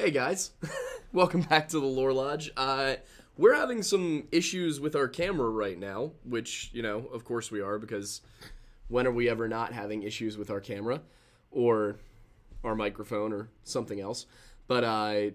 Hey guys, welcome back to the Lore Lodge. Uh, we're having some issues with our camera right now, which, you know, of course we are, because when are we ever not having issues with our camera or our microphone or something else? But uh,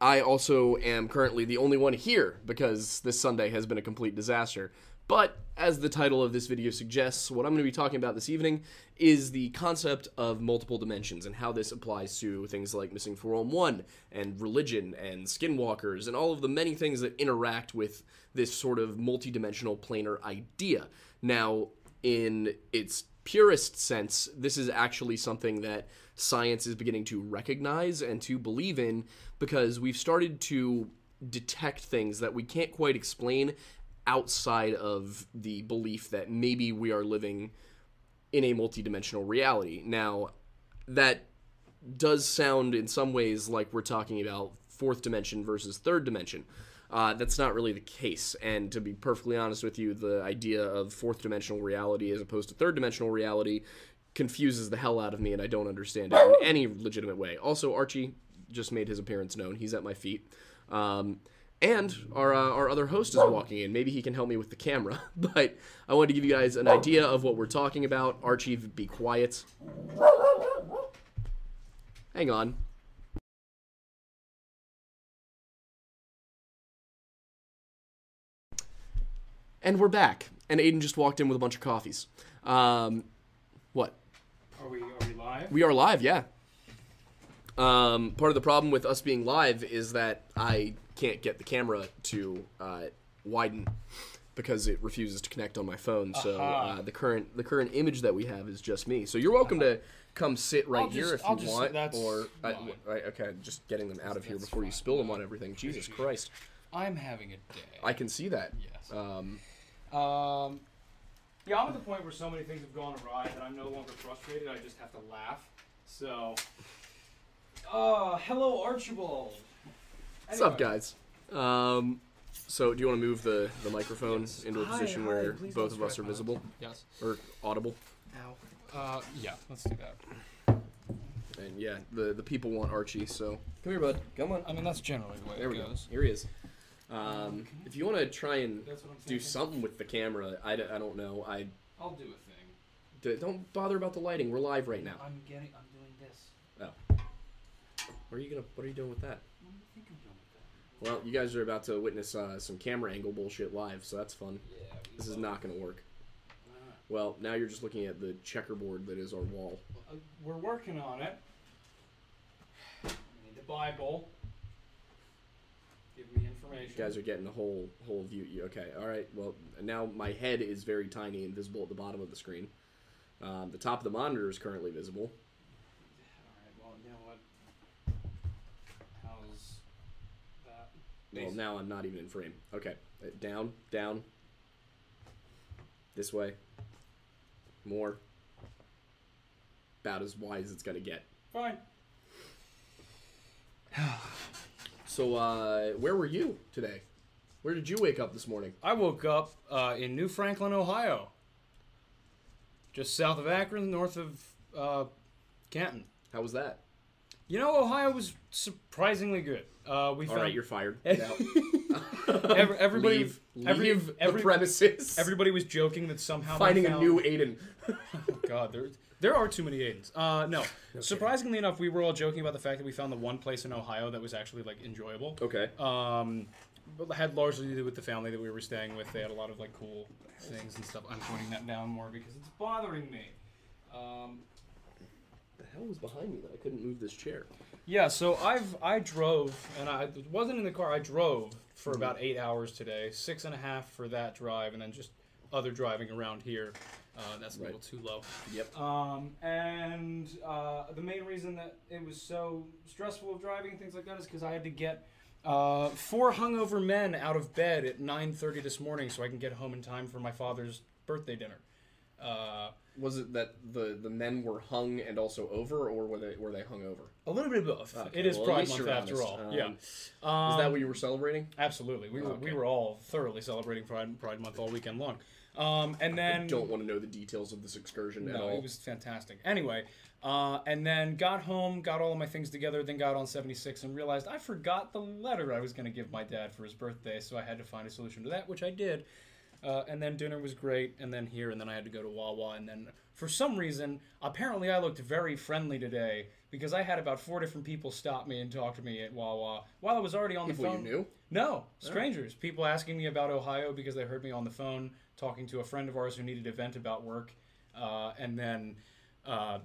I also am currently the only one here because this Sunday has been a complete disaster. But as the title of this video suggests, what I'm going to be talking about this evening is the concept of multiple dimensions and how this applies to things like Missing 411 and religion and skinwalkers and all of the many things that interact with this sort of multidimensional planar idea. Now, in its purest sense, this is actually something that science is beginning to recognize and to believe in because we've started to detect things that we can't quite explain outside of the belief that maybe we are living in a multidimensional reality. Now, that does sound in some ways like we're talking about fourth dimension versus third dimension. Uh, that's not really the case. And to be perfectly honest with you, the idea of fourth dimensional reality as opposed to third dimensional reality confuses the hell out of me, and I don't understand it in any legitimate way. Also, Archie just made his appearance known. He's at my feet. Um, and our, uh, our other host is walking in. Maybe he can help me with the camera. But I wanted to give you guys an idea of what we're talking about. Archie, be quiet. Hang on. And we're back. And Aiden just walked in with a bunch of coffees. Um, what? Are we are we live? We are live, yeah. Um, part of the problem with us being live is that I can't get the camera to uh, widen because it refuses to connect on my phone. So uh, the current the current image that we have is just me. So you're welcome to come sit right I'll here just- if I'll you just want. or I, fine. I- okay, just getting them out of here before you spill them on everything. Jesus Christ, I'm having a day. I can see that. yes. Um, Um. Yeah, I'm at the point where so many things have gone awry that I'm no longer frustrated. I just have to laugh. So. Uh, hello, Archibald. What's up, guys? Um, so do you want to move the the microphone Yes. into a Hi, position hi, where please both don't of us are strike my- visible Yes. or audible? Ow. Uh, yeah. Let's do that. And yeah, the the people want Archie. So come here, bud. Come on. I mean, that's generally the way There it we go. goes. Here he is. Um, if you want to try and That's what I'm do something with the camera, I, d- I don't know. I I'll do a thing. d- don't bother about the lighting. We're live right now. I'm getting. I'm doing this. Oh. What are you gonna? What are you doing with that? What do you think I'm doing with that? Well, you guys are about to witness uh, some camera angle bullshit live, so that's fun. Yeah. This is not gonna work. Uh, Well, now you're just looking at the checkerboard that is our wall. Uh, we're working on it. We need the Bible. Give me information. You guys are getting the whole whole view. Okay, all right. Well, now my head is very tiny and visible at the bottom of the screen. Um, the top of the monitor is currently visible. Alright, well, you know what? How's Well, now I'm not even in frame. Okay, Uh, down, down. This way. More. About as wide as it's gonna get. Fine. So, uh, where were you today? Where did you wake up this morning? I woke up uh, in New Franklin, Ohio. Just south of Akron, north of uh, Canton. How was that? You know, Ohio was surprisingly good. Uh, we All found right, you're fired. Get. Every- everybody, leave, every- leave every- the premises. everybody was joking that somehow they finding a new Aiden. Oh God, there there are too many Aidens. Uh, no, surprisingly enough, we were all joking about the fact that we found the one place in Ohio that was actually like enjoyable. Okay. Um, but it had largely to do with the family that we were staying with. They had a lot of like cool things and stuff. I'm putting that down more because it's bothering me. Um, the hell was behind me that I couldn't move this chair? yeah, so I've I drove and I wasn't in the car. I drove for Mm-hmm. about eight hours today, six and a half for that drive, and then just other driving around here. Uh, that's a Right. little too low. Yep. Um, and uh, the main reason that it was so stressful of driving and things like that is because I had to get uh, four hungover men out of bed at 9:30 this morning so I can get home in time for my father's birthday dinner. Was it that the the men were hung and also over, or were they were they hung over? a little bit of both. Okay, it is well, Pride Month after all. Um, yeah. Is Um, that what you were celebrating? Absolutely. We were, we were all thoroughly celebrating Pride, Pride Month all weekend long. Um, and then I Don't want to know the details of this excursion at no, all. it was fantastic. Anyway, uh, and then got home, got all of my things together, then got on 76 and realized I forgot the letter I was going to give my dad for his birthday, so I had to find a solution to that, which I did. Uh, and then dinner was great, and then here, and then I had to go to Wawa, and then for some reason, apparently I looked very friendly today because I had about four different people stop me and talk to me at Wawa while I was already on People the you phone. knew? No, strangers. People asking me about Ohio because they heard me on the phone talking to a friend of ours who needed a vent about work. Uh, and then uh,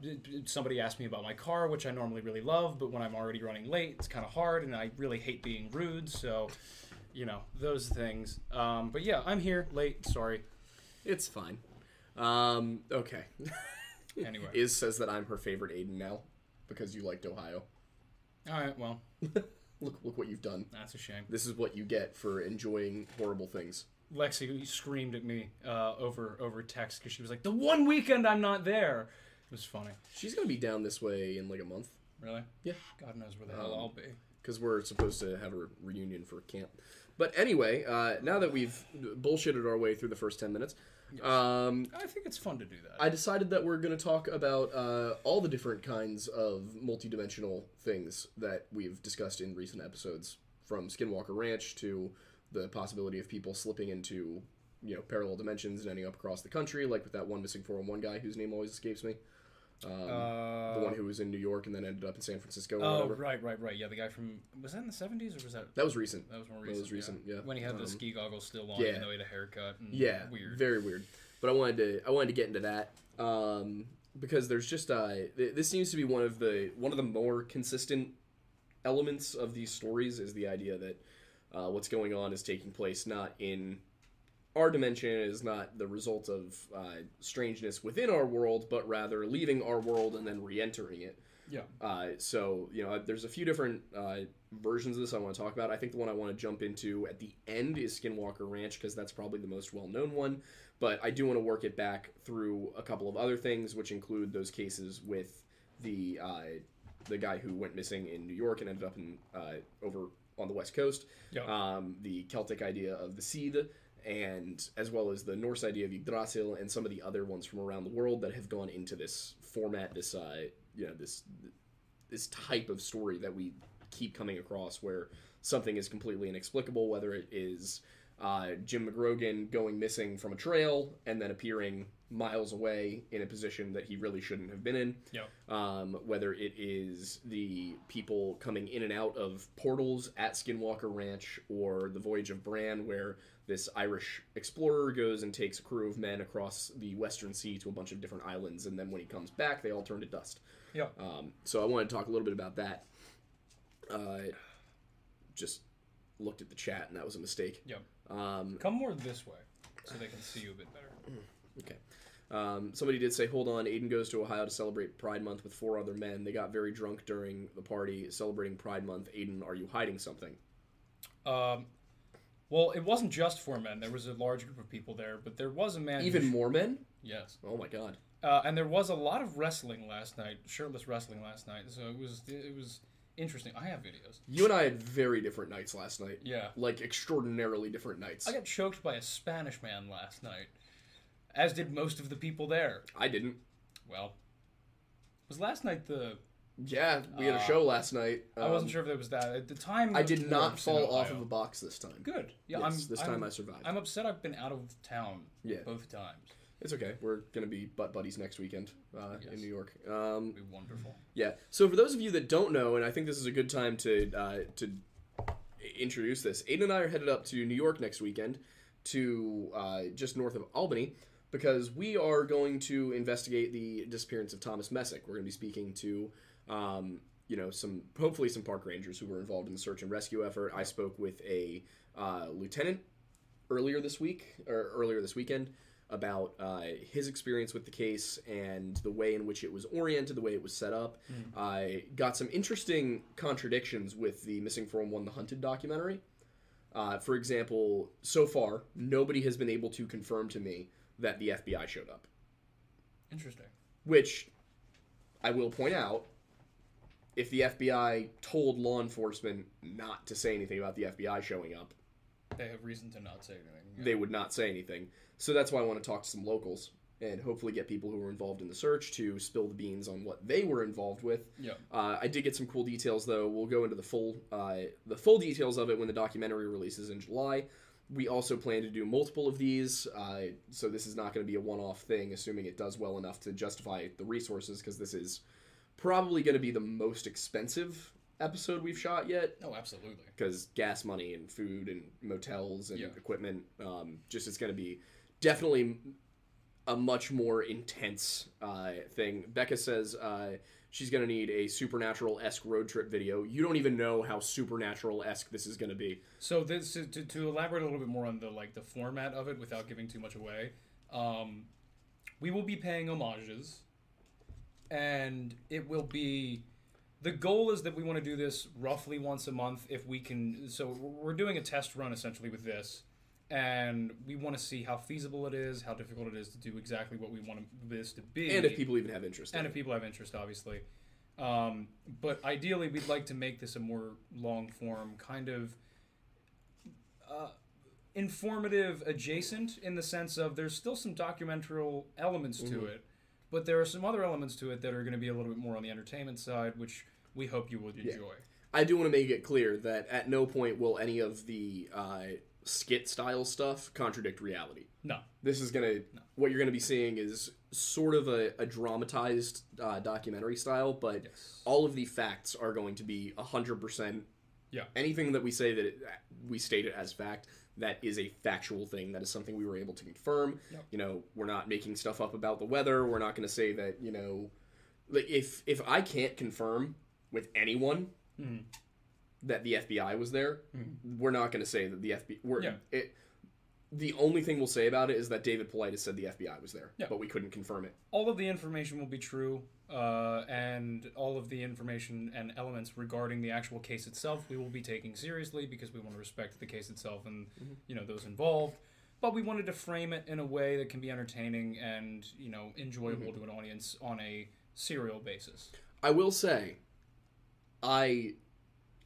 somebody asked me about my car, which I normally really love, but when I'm already running late, it's kind of hard, and I really hate being rude. So, you know, those things. Um, but yeah, I'm here late. Sorry. It's fine. Um, okay. Anyway. Iz says that I'm her favorite Aiden now because you liked Ohio. All right, well, Look, look what you've done. that's a shame. This is what you get for enjoying horrible things. Lexi screamed at me uh, over over text because she was like, "The one weekend I'm not there." It was funny. She's gonna be down this way in like a month Really? Yeah. God knows where the hell Um, I'll be. because we're supposed to have a reunion for camp. But anyway, uh, now that we've bullshitted our way through the first ten minutes, um, I think it's fun to do that. I decided that we're going to talk about uh, all the different kinds of multidimensional things that we've discussed in recent episodes, from Skinwalker Ranch to the possibility of people slipping into you know parallel dimensions and ending up across the country, like with that one missing 411 guy whose name always escapes me, um, uh, the one who was in New York and then ended up in San Francisco oh, whatever. right, right, right. Yeah, the guy from was that in the seventies or was that That was recent. that was more That recent? was recent, yeah. When he had the Um, ski goggles still on, yeah. even though he had a haircut. And Yeah, weird. very weird. But I wanted to I wanted to get into that um, because there's just uh, th- this seems to be one of the one of the more consistent elements of these stories is the idea that uh, what's going on is taking place not in our dimension is not the result of uh, strangeness within our world, but rather leaving our world and then re-entering it. Yeah. Uh, so you know, there's a few different uh, versions of this I want to talk about. I think the one I want to jump into at the end is Skinwalker Ranch because that's probably the most well-known one. But I do want to work it back through a couple of other things, which include those cases with the uh, the guy who went missing in New York and ended up in uh, over on the West Coast. Yeah. Um, the Celtic idea of the seed, and as well as the Norse idea of Yggdrasil, and some of the other ones from around the world that have gone into this format, this uh, you know, this this type of story that we keep coming across, where something is completely inexplicable, whether it is uh, Jim McGrogan going missing from a trail and then appearing miles away in a position that he really shouldn't have been in Yeah. um, whether it is the people coming in and out of portals at Skinwalker Ranch or the Voyage of Bran, where this Irish explorer goes and takes a crew of men across the Western Sea to a bunch of different islands, and then when he comes back, they all turn to dust. Yeah. Um, so I wanted to talk a little bit about that. Uh, just looked at the chat, and that was a mistake. Yeah. Um, Come more this way so they can see you a bit better. Okay. Um, somebody did say, hold on, Aiden goes to Ohio to celebrate Pride Month with four other men. They got very drunk during the party celebrating Pride Month. Aiden, are you hiding something? Um, well, it wasn't just four men. There was a large group of people there, but there was a man. Even more men? Yes. Oh my god. Uh, and there was a lot of wrestling last night, shirtless wrestling last night. So it was it was interesting. I have videos. You and I had very different nights last night. Yeah. Like extraordinarily different nights. I got choked by a Spanish man last night, as did most of the people there. I didn't. Well, was last night the? Yeah, we had a Uh, show last night. I wasn't Um, sure if it was that at the time. I it did not in fall off Ohio. of a box this time. Good. Yeah, Yes, I'm. this I'm, time I survived. I'm upset. I've been out of town. Yeah. Both times. It's okay. We're gonna be butt buddies next weekend uh, Yes. in New York. Um, It'd be wonderful. Yeah. So for those of you that don't know, and I think this is a good time to uh, to introduce this, Aiden and I are headed up to New York next weekend, to uh, just north of Albany, because we are going to investigate the disappearance of Thomas Messick. We're going to be speaking to. Um, you know, some hopefully some park rangers who were involved in the search and rescue effort. I spoke with a uh, lieutenant earlier this week or earlier this weekend about uh, his experience with the case and the way in which it was oriented, the way it was set up. I got some interesting contradictions with the Missing 411 The Hunted documentary. Uh, for example, so far, nobody has been able to confirm to me that the FBI showed up. Interesting. Which I will point out if the FBI told law enforcement not to say anything about the FBI showing up, They have reason to not say anything. Yeah. they would not say anything. So that's why I want to talk to some locals and hopefully get people who were involved in the search to spill the beans on what they were involved with. Yeah. Uh, I did get some cool details though. We'll go into the full uh, the full details of it when the documentary releases in July. We also plan to do multiple of these, uh, so this is not going to be a one-off thing. Assuming it does well enough to justify the resources, because this is probably going to be the most expensive episode we've shot yet Oh, absolutely. because gas money and food and motels and Yeah. equipment um, just it's going to be definitely a much more intense uh, thing becca says uh, she's going to need a supernatural-esque road trip video you don't even know how supernatural-esque this is going to be So this to, to, to elaborate a little bit more on the like the format of it without giving too much away. Um, we will be paying homages, and it will be. The goal is that we want to do this roughly once a month if we can. So we're doing a test run essentially with this, and we want to see how feasible it is, how difficult it is to do exactly what we want this to be, and if people even have interest and in if it. people have interest, obviously. Um, but ideally, we'd like to make this a more long form, kind of uh, informative, adjacent in the sense of there's still some documentary elements to Mm-hmm. it, but there are some other elements to it that are going to be a little bit more on the entertainment side, which we hope you would enjoy. I do want to make it clear that at no point will any of the uh, skit style stuff contradict reality No, this is gonna what you're gonna be seeing is sort of a, a dramatized uh, documentary style but Yes. all of the facts are going to be 100% Yeah. anything that we say that it, we state it as fact that is a factual thing that is something we were able to confirm Yep. you know we're not making stuff up about the weather we're not going to say that you know if if i can't confirm with anyone Mhm. That the fbi was there hmm. we're not going to say that the fbi we're Yeah. it the only thing we'll say about it is that David Paulides said the FBI was there, Yeah. but we couldn't confirm it. all of the information will be true, uh, and all of the information and elements regarding the actual case itself we will be taking seriously because we want to respect the case itself and mm-hmm. you know those involved. But we wanted to frame it in a way that can be entertaining and you know enjoyable mm-hmm. to an audience on a serial basis. I will say, I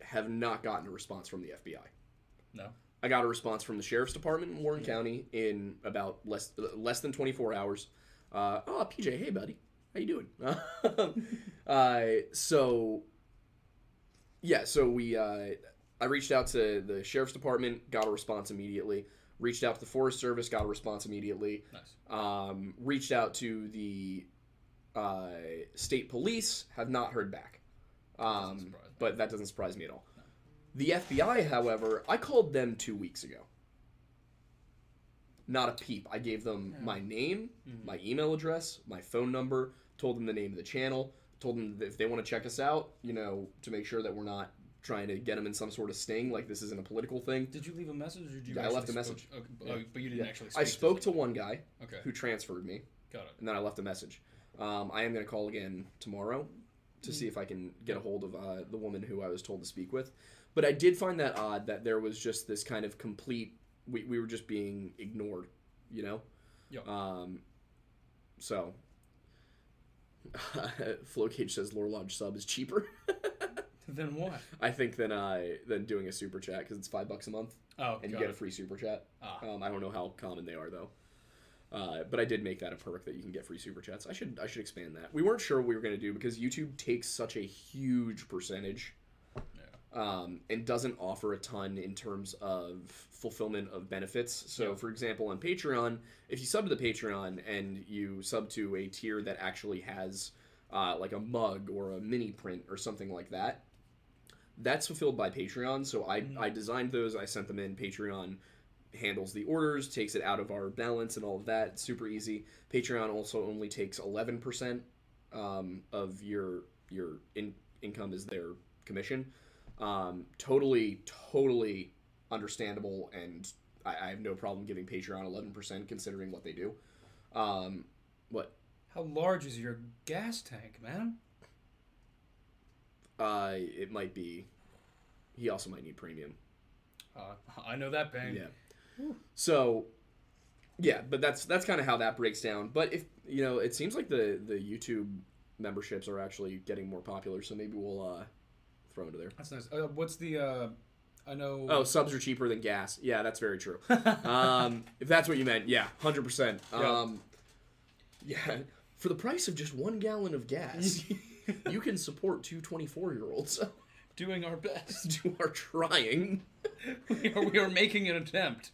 have not gotten a response from the FBI. No, I got a response from the sheriff's department in Warren County in about less less than 24 hours. Uh, oh, PJ, hey buddy, how you doing? uh, so, yeah, so we uh, I reached out to the sheriff's department, got a response immediately. Reached out to the Forest Service, got a response immediately. nice. Um, reached out to the uh, state police, have not heard back. Um. But that doesn't surprise me at all. The FBI, however, I called them two weeks ago. Not a peep. I gave them my name, Mm-hmm. my email address, my phone number, told them the name of the channel, told them that if they want to check us out, you know, to make sure that we're not trying to get them in some sort of sting, like this isn't a political thing. Did you leave a message or did you? Yeah, I left a message. Okay, Yeah. oh, but you didn't actually. I spoke to someone. one guy Okay, who transferred me. got it. and then I left a message. Um, I am going to call again tomorrow to see if I can get a hold of uh, the woman who I was told to speak with. But I did find that odd that there was just this kind of complete. We, we were just being ignored, you know. Yeah. Um. So. Flowcage says Lore Lodge sub is cheaper. Then what? I think than uh than doing a super chat because it's five bucks a month Oh, and you get a free super chat. Ah. Um, I don't know how common they are though. Uh, but I did make that a perk that you can get free super chats. I should I should expand that. We weren't sure what we were going to do because YouTube takes such a huge percentage Yeah. um, and doesn't offer a ton in terms of fulfillment of benefits. So, Yeah. for example, on Patreon, if you sub to the Patreon and you sub to a tier that actually has uh, like a mug or a mini print or something like that, that's fulfilled by Patreon. So I, I designed those, I sent them in. Patreon handles the orders, takes it out of our balance and all of that. It's super easy. Patreon also only takes 11% um, of your your in, income is their commission. Um, totally, totally understandable, and I, I have no problem giving Patreon 11% considering what they do. Um, what? How large is your gas tank, man? Uh, it might be. He also might need premium. Uh, I know that pain. Yeah. So, yeah, but that's that's kind of how that breaks down. But if you know, it seems like the the YouTube memberships are actually getting more popular. So maybe we'll uh, throw into there. That's nice. Uh, what's the? Uh, I know. Oh, subs are cheaper than gas. Yeah, that's very true. um, if that's what you meant, yeah, hundred percent. Um, yeah, for the price of just one gallon of gas, you can support two 24 year olds doing our best. who are trying, we, are, we are making an attempt.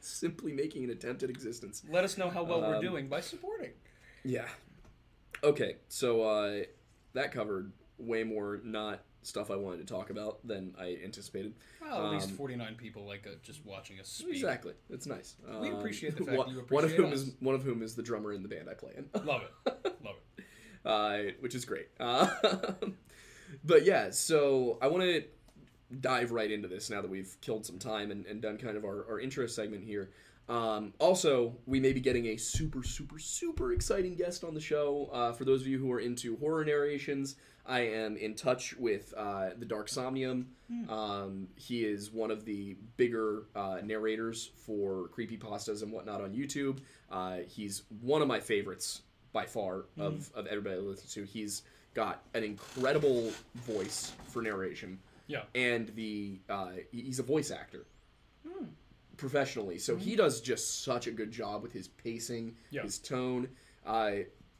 simply making an attempt at existence. Let us know how well we're Um, doing by supporting. Yeah. Okay, so uh, that covered way more not stuff I wanted to talk about than I anticipated. Well, at least Um, 49 people like uh, just watching us speak. Exactly, it's nice. We Um, appreciate the fact one, that you one of whom us. is one of whom is the drummer in the band I play in. Love it. Love it. uh, which is great. Uh, but yeah, so I want to dive right into this now that we've killed some time and, and done kind of our, our intro segment here. Um, also, we may be getting a super, super, super exciting guest on the show. Uh, for those of you who are into horror narrations, I am in touch with uh, the Dark Somnium. Um, he is one of the bigger uh, narrators for creepypastas and whatnot on YouTube. Uh, he's one of my favorites by far of, of everybody I listen to. He's got an incredible voice for narration. Yeah. and the uh, he's a voice actor. Professionally. So he does just such a good job with his pacing Yeah. his tone. Uh,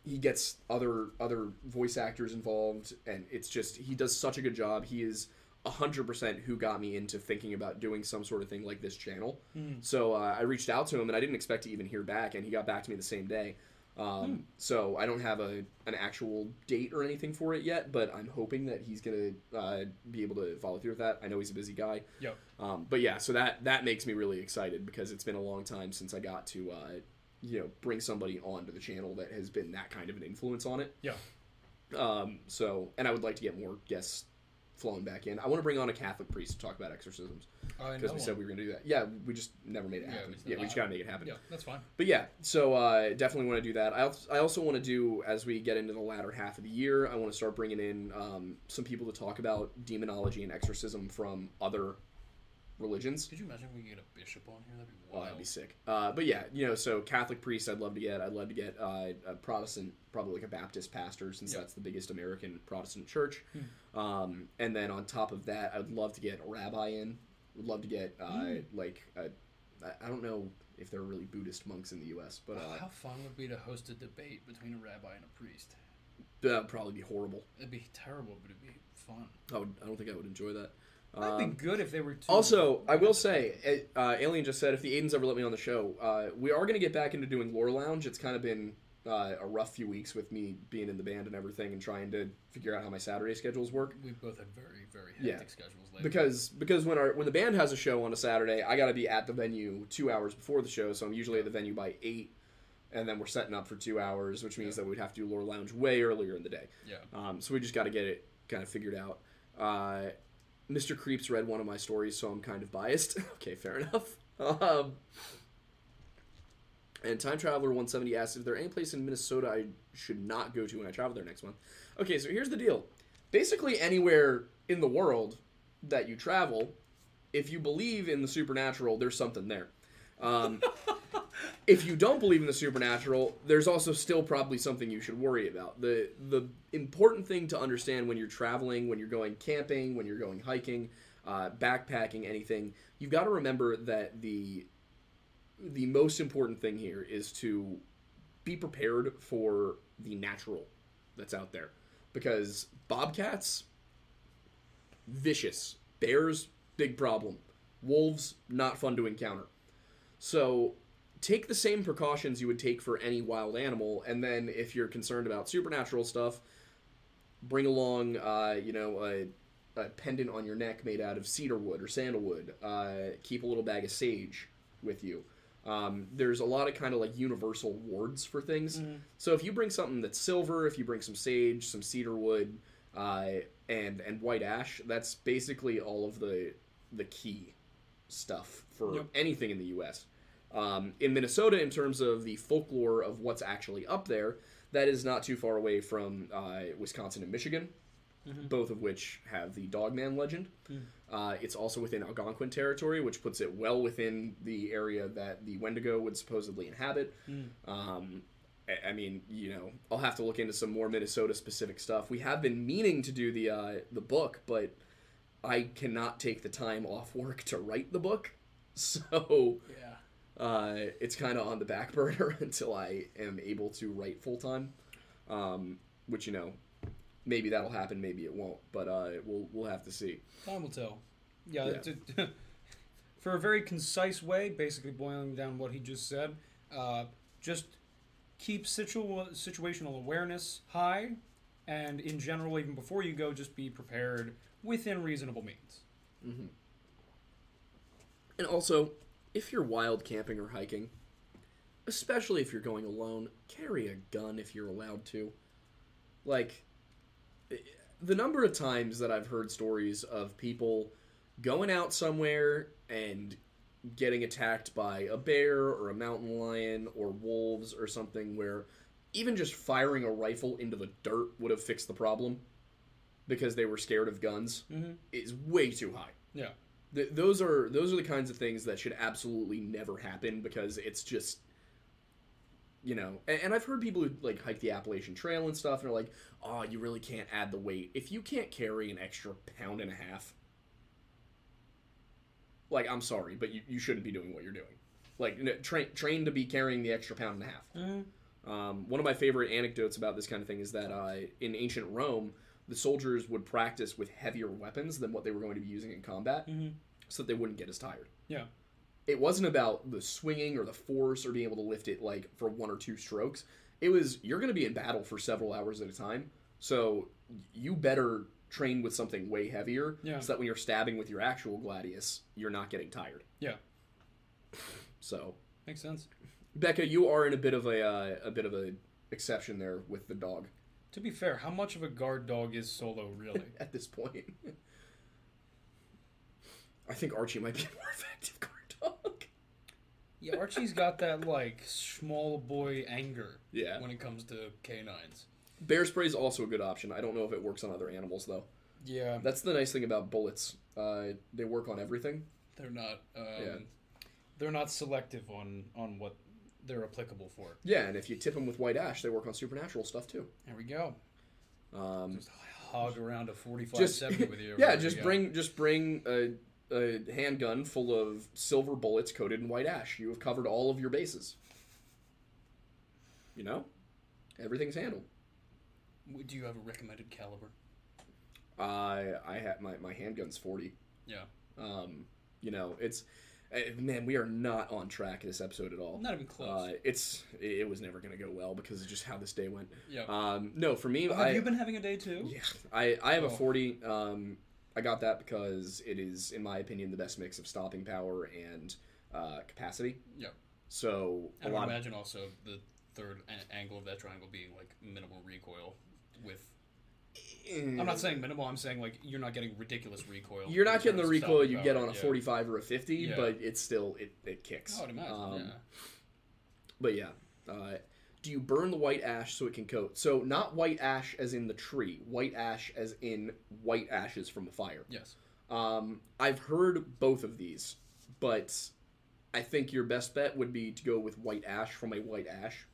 he gets other other voice actors involved and it's just he does such a good job. He is 100% who got me into thinking about doing some sort of thing like this channel. So uh, i reached out to him and i didn't expect to even hear back and he got back to me the same day um, So I don't have a an actual date or anything for it yet, but I'm hoping that he's gonna uh, be able to follow through with that. I know he's a busy guy, Yep. um, but yeah, so that that makes me really excited because it's been a long time since I got to uh, you know bring somebody onto the channel that has been that kind of an influence on it. Yeah. Um, so and I would like to get more guests flowing back in. I want to bring on a Catholic priest to talk about exorcisms because we said we were gonna do that. Yeah, we just never made it Yeah, happen. we just- Yeah, we just uh, gotta make it happen. Yeah, that's fine. But yeah, so uh, definitely want to do that. I also, I also want to do as we get into the latter half of the year. I want to start bringing in um, some people to talk about demonology and exorcism from other religions. Could you imagine we could get a bishop on here? That'd be Oh, wild. that'd be sick. Uh, but yeah, you know, so Catholic priest, I'd love to get. I'd love to get uh, a Protestant, probably like a Baptist pastor, since Yeah. that's the biggest American Protestant church. Um, and then on top of that, I'd love to get a rabbi in. Would love to get uh, like a, I- I don't know if there are really Buddhist monks in the U.S., but uh, How fun would it be to host a debate between a rabbi and a priest? that would probably be horrible. It'd be terrible, but it'd be fun. I would. I don't think I would enjoy that. That'd Um, be good if they were two. Also, I will say, uh, Alien just said if the Aidens ever let me on the show, uh, we are going to get back into doing Lore Lounge. It's kind of been uh, a rough few weeks with me being in the band and everything, and trying to figure out how my Saturday schedules work. We've both had very, very Yeah. hectic schedules lately. Because because when our when the band has a show on a Saturday, I got to be at the venue two hours before the show, so I'm usually at the venue by eight, and then we're setting up for two hours, which means that we'd have to do Lore Lounge way earlier in the day. yeah, Um, so we just got to get it kind of figured out. Uh, Mr. Creeps read one of my stories, so I'm kind of biased. okay, fair enough. Um, and Time Traveler 170 asks if there any place in Minnesota I should not go to when I travel there next month. Okay, so here's the deal. Basically, anywhere in the world that you travel, if you believe in the supernatural, there's something there. Um, if you don't believe in the supernatural, there's also still probably something you should worry about. The the important thing to understand when you're traveling, when you're going camping, when you're going hiking, uh, backpacking, anything, you've got to remember that the the most important thing here is to be prepared for the natural that's out there. Because bobcats vicious. Bears big problem. Wolves not fun to encounter so take the same precautions you would take for any wild animal, and then if you're concerned about supernatural stuff, bring along, uh, you know, a, a pendant on your neck made out of cedar wood or sandalwood. Uh, keep a little bag of sage with you. Um, there's a lot of kind of like universal wards for things. So if you bring something that's silver, if you bring some sage, some cedar wood, uh, and and white ash, that's basically all of the the key stuff for Yep. anything in the U.S. Um, in Minnesota, in terms of the folklore of what's actually up there, that is not too far away from uh, Wisconsin and Michigan, both of which have the Dogman legend. Uh, it's also within Algonquin territory, which puts it well within the area that the Wendigo would supposedly inhabit. Um, I- I mean, you know, I'll have to look into some more Minnesota specific stuff. We have been meaning to do the uh, the book, but I cannot take the time off work to write the book, so Yeah. Uh, it's kind of on the back burner until I am able to write full time. Um, which you know, maybe that'll happen, maybe it won't, but uh, we'll we'll have to see. Time will tell. Yeah. Yeah. for a very concise way, basically boiling down what he just said, uh, just keep situ- situational awareness high, and in general, even before you go, just be prepared within reasonable means. Mm-hmm. And also, if you're wild camping or hiking, especially if you're going alone, carry a gun if you're allowed to. Like, eh, the number of times that I've heard stories of people going out somewhere and getting attacked by a bear or a mountain lion or wolves or something where even just firing a rifle into the dirt would have fixed the problem because they were scared of guns is way too high. Yeah. Th- those are those are the kinds of things that should absolutely never happen because it's just you know and, and i've heard people who like hike the appalachian trail and stuff and are like oh you really can't add the weight. If you can't carry an extra pound and a half like i'm sorry but you, you shouldn't be doing what you're doing. Like n- train train to be carrying the extra pound and a half. Um, one of my favorite anecdotes about this kind of thing is that uh, in ancient Rome, the soldiers would practice with heavier weapons than what they were going to be using in combat, so that they wouldn't get as tired. Yeah. It wasn't about the swinging or the force or being able to lift it like for one or two strokes. It was you're going to be in battle for several hours at a time, so you better train with something way heavier, Yeah. so that when you're stabbing with your actual gladius, you're not getting tired. Yeah. So Makes sense. Becca, you are in a bit of a uh, a bit of a exception there with the dog To be fair, how much of a guard dog is Solo really? at this point. I think Archie might be a more effective guard dog. yeah, Archie's got that like small boy anger. Yeah. When it comes to canines. Bear spray is also a good option. I don't know if it works on other animals though. Yeah. That's the nice thing about bullets. Uh, they work on everything. They're not. Um, Yeah. They're not selective on on what they're applicable for. Yeah, and if you tip them with white ash, they work on supernatural stuff too. There we go. Um, Just hog around a 45 just 70 with you. yeah, just go. bring just bring a, a handgun full of silver bullets coated in white ash. You have covered all of your bases. You know, everything's handled. Do you have a recommended caliber? I I have my my handgun's forty. Yeah. Um, you know, it's man, we are not on track this episode at all. Not even close. Uh, it's it was never gonna go well because of just how this day went. Yeah. Um, no, for me, Have I you been having a day too? yeah, I I have a Oh. forty. Um, I got that because it is, in my opinion, the best mix of stopping power and uh, capacity. Yeah. So a I would lot. Of, imagine also the third a- angle of that triangle being like minimal recoil with. I'm not saying minimal. I'm saying like you're not getting ridiculous recoil. You're not getting the recoil you get on a yeah. 45 or a 50, Yeah. but it's still it it kicks. I would imagine. Um, yeah. But yeah, uh, do you burn the white ash so it can coat? So not white ash as in the tree, white ash as in white ashes from a fire. Yes. Um, I've heard both of these, but I think your best bet would be to go with white ash from a white ash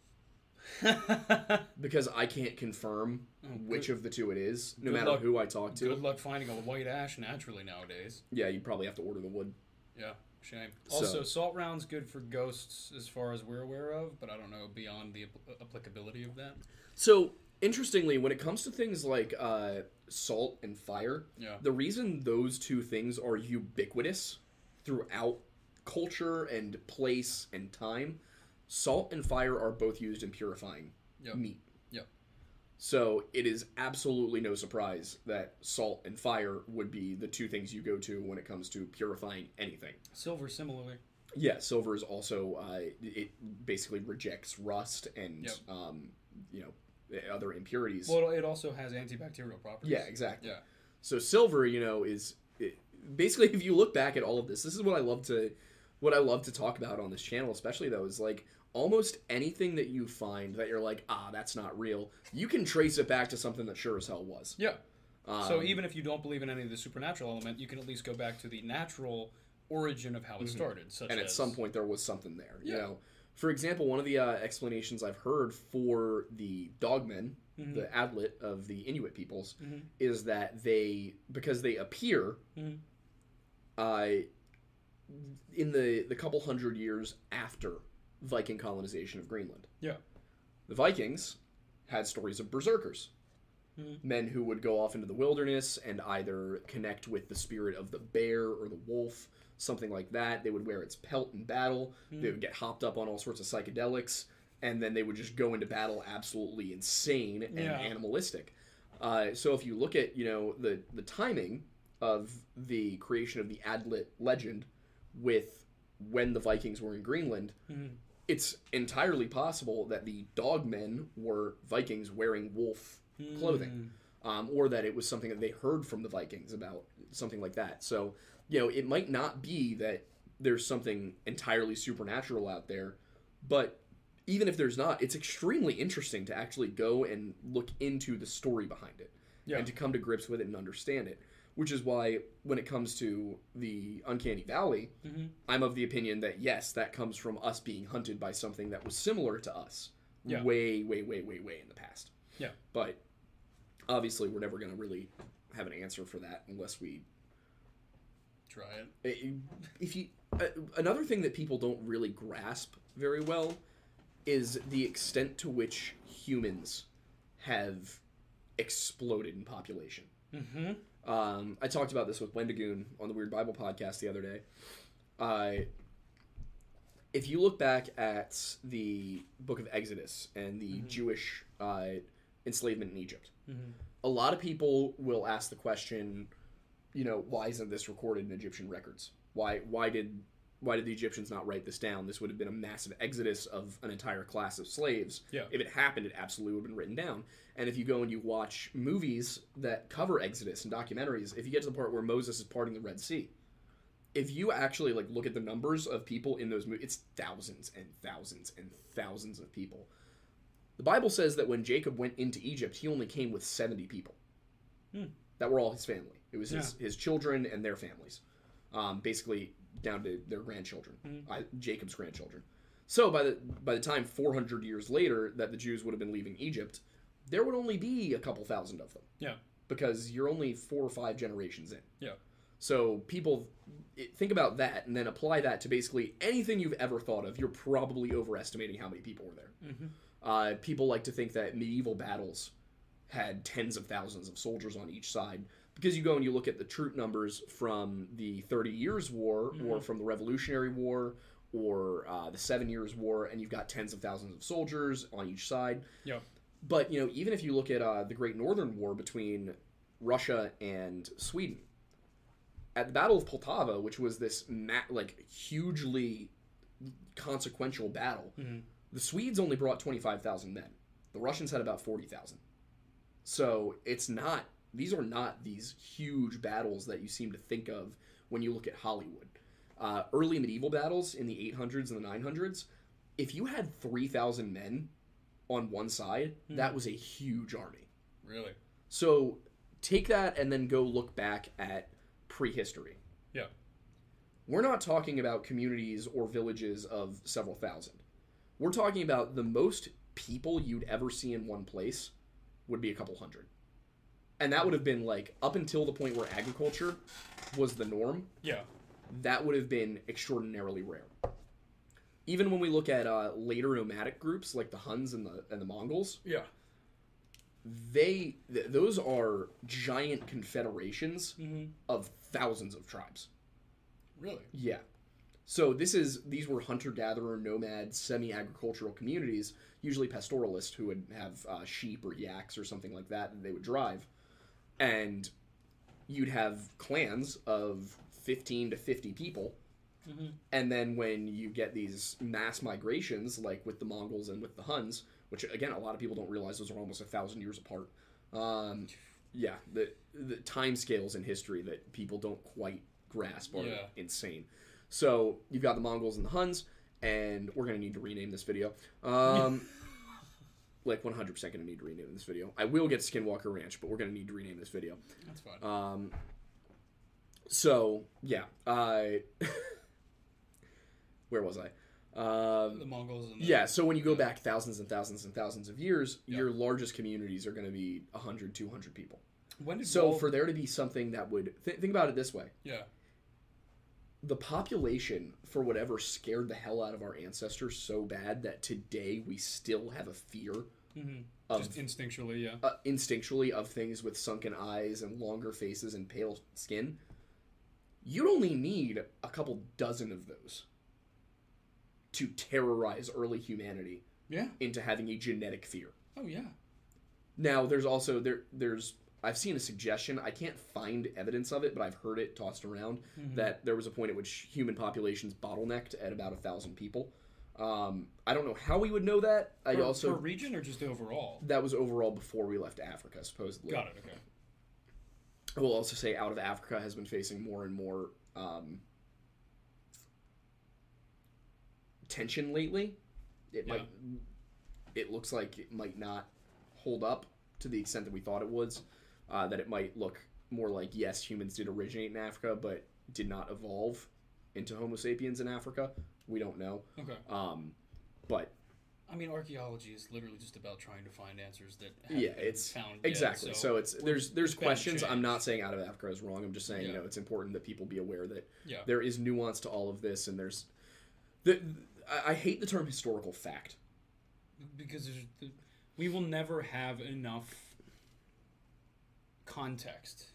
because I can't confirm which of the two it is, no Oh, good matter luck- who I talk to. Good luck finding a white ash naturally nowadays. Yeah, you probably have to order the wood. Yeah, shame. So- Also, salt rounds good for ghosts as far as we're aware of, but I don't know beyond the apl- applicability of that. So interestingly, when it comes to things like uh, salt and fire, Yeah. the reason those two things are ubiquitous throughout culture and place and time, salt and fire are both used in purifying Yep. meat. Yep. So it is absolutely no surprise that salt and fire would be the two things you go to when it comes to purifying anything. Silver similarly. Yeah, silver is also uh, it basically rejects rust and Yep. um, you know other impurities. Well, it also has antibacterial properties. Yeah, exactly. Yeah. So silver, you know, is it, basically if you look back at all of this, this is what I love to what I love to talk about on this channel, especially though, is like almost anything that you find that you're like, ah, that's not real. You can trace it back to something that sure as hell was. Yeah. so Um, even if you don't believe in any of the supernatural element, you can at least go back to the natural origin of how it started. Such Mm-hmm. and at some point there was something there. You Yeah. know, for example, one of the uh, explanations I've heard for the dogmen, Mm-hmm. the Adlet of the Inuit peoples, is that they because they appear, Mhm. uh, in the the couple hundred years after Viking colonization of Greenland. yeah, The Vikings had stories of berserkers. Hmm. Men who would go off into the wilderness and either connect with the spirit of the bear or the wolf, something like that. They would wear its pelt in battle. Hmm. They would get hopped up on all sorts of psychedelics, and then they would just go into battle absolutely insane and Yeah. animalistic. Uh, so if you look at you know the the timing of the creation of the Adlet legend with when the Vikings were in Greenland, hmm. It's entirely possible that the dogmen were Vikings wearing wolf clothing, um, or that it was something that they heard from the Vikings about something like that. So, you know, it might not be that there's something entirely supernatural out there, but even if there's not, it's extremely interesting to actually go and look into the story behind it Yeah. and to come to grips with it and understand it. Which is why, when it comes to the Uncanny Valley, I'm of the opinion that yes, that comes from us being hunted by something that was similar to us Yeah. way, way, way, way, way in the past. Yeah. But obviously, we're never going to really have an answer for that unless we try it. if you uh, another thing that people don't really grasp very well is the extent to which humans have exploded in population. Mm-hmm. Um, I talked about this with Wendigoon on the Weird Bible podcast the other day. Uh, if you look back at the Book of Exodus and the Jewish uh, enslavement in Egypt, a lot of people will ask the question, you know, why isn't this recorded in Egyptian records? Why why did why did the Egyptians not write this down? This would have been a massive exodus of an entire class of slaves. Yeah. If it happened, it absolutely would have been written down. And if you go and you watch movies that cover Exodus and documentaries, if you get to the part where Moses is parting the Red Sea, if you actually like look at the numbers of people in those movies, it's thousands and thousands and thousands of people. The Bible says that when Jacob went into Egypt, he only came with 70 people. That were all his family. It was his, his children and their families. Um, basically down to their grandchildren, I, Jacob's grandchildren. So by the by the time 400 years later that the Jews would have been leaving Egypt, there would only be a couple thousand of them Yeah. because you're only 4 or 5 generations in. Yeah. So people think about that and then apply that to basically anything you've ever thought of. You're probably overestimating how many people were there. Uh, people like to think that medieval battles had tens of thousands of soldiers on each side because you go and you look at the troop numbers from the Thirty Years' War or from the Revolutionary War or uh, the Seven Years' War, and you've got tens of thousands of soldiers on each side. Yeah. But you know, even if you look at uh, the Great Northern War between Russia and Sweden, at the Battle of Poltava, which was this ma- like hugely consequential battle, the Swedes only brought twenty five thousand men. The Russians had about forty thousand. So it's not; these are not these huge battles that you seem to think of when you look at Hollywood. Uh, early medieval battles in the 800s and the 900s, if you had 3,000 men on one side, that was a huge army. Really? So take that and then go look back at prehistory. Yeah. We're not talking about communities or villages of several thousand. We're talking about the most people you'd ever see in one place would be a couple hundred. And that would have been like up until the point where agriculture was the norm, Yeah. that would have been extraordinarily rare. Even when we look at uh, later nomadic groups like the Huns and the and the Mongols, Yeah. they th- those are giant confederations Mm-hmm. of thousands of tribes. Really? Yeah. So this is these were hunter gatherer, nomad, semi agricultural communities, usually pastoralists who would have uh, sheep or yaks or something like that that they would drive, and you'd have clans of fifteen to fifty people. And then when you get these mass migrations, like with the Mongols and with the Huns, which again a lot of people don't realize those are almost a thousand years apart. Um, yeah, the the time scales in history that people don't quite grasp are Yeah. insane. So you've got the Mongols and the Huns, and we're gonna need to rename this video. Um, like 100% gonna need to rename this video. I will get Skinwalker Ranch, but we're gonna need to rename this video. That's fine. Um, so yeah, I. where was I? Um, the Mongols and the, yeah, so when you go back thousands and thousands and thousands of years, Yeah. your largest communities are going to be 100, 200 people. When did So Wal- for there to be something that would th- think about it this way: yeah the population, for whatever, scared the hell out of our ancestors so bad that today we still have a fear of just instinctually yeah uh, instinctually of things with sunken eyes and longer faces and pale skin. You'd only need a couple dozen of those to terrorize early humanity yeah into having a genetic fear. oh yeah Now, there's also there there's I've seen a suggestion. I can't find evidence of it, but I've heard it tossed around that there was a point at which human populations bottlenecked at about a thousand people. Um, I don't know how we would know that. I also region or just overall that was overall before we left Africa, supposedly. got it okay I will also say out of Africa has been facing more and more um, tension lately. It Yeah. might. It looks like it might not hold up to the extent that we thought it was. Uh, that it might look more like yes, humans did originate in Africa, but did not evolve into Homo sapiens in Africa. We don't know. okay Um, but I mean archaeology is literally just about trying to find answers that haven't yeah, been it's found yet, exactly. so, it's there's there's questions. I'm not saying out of Africa is wrong. I'm just saying you know it's important that people be aware that Yeah. there is nuance to all of this, and there's the I, I hate the term historical fact. because there's, the, we will never have enough context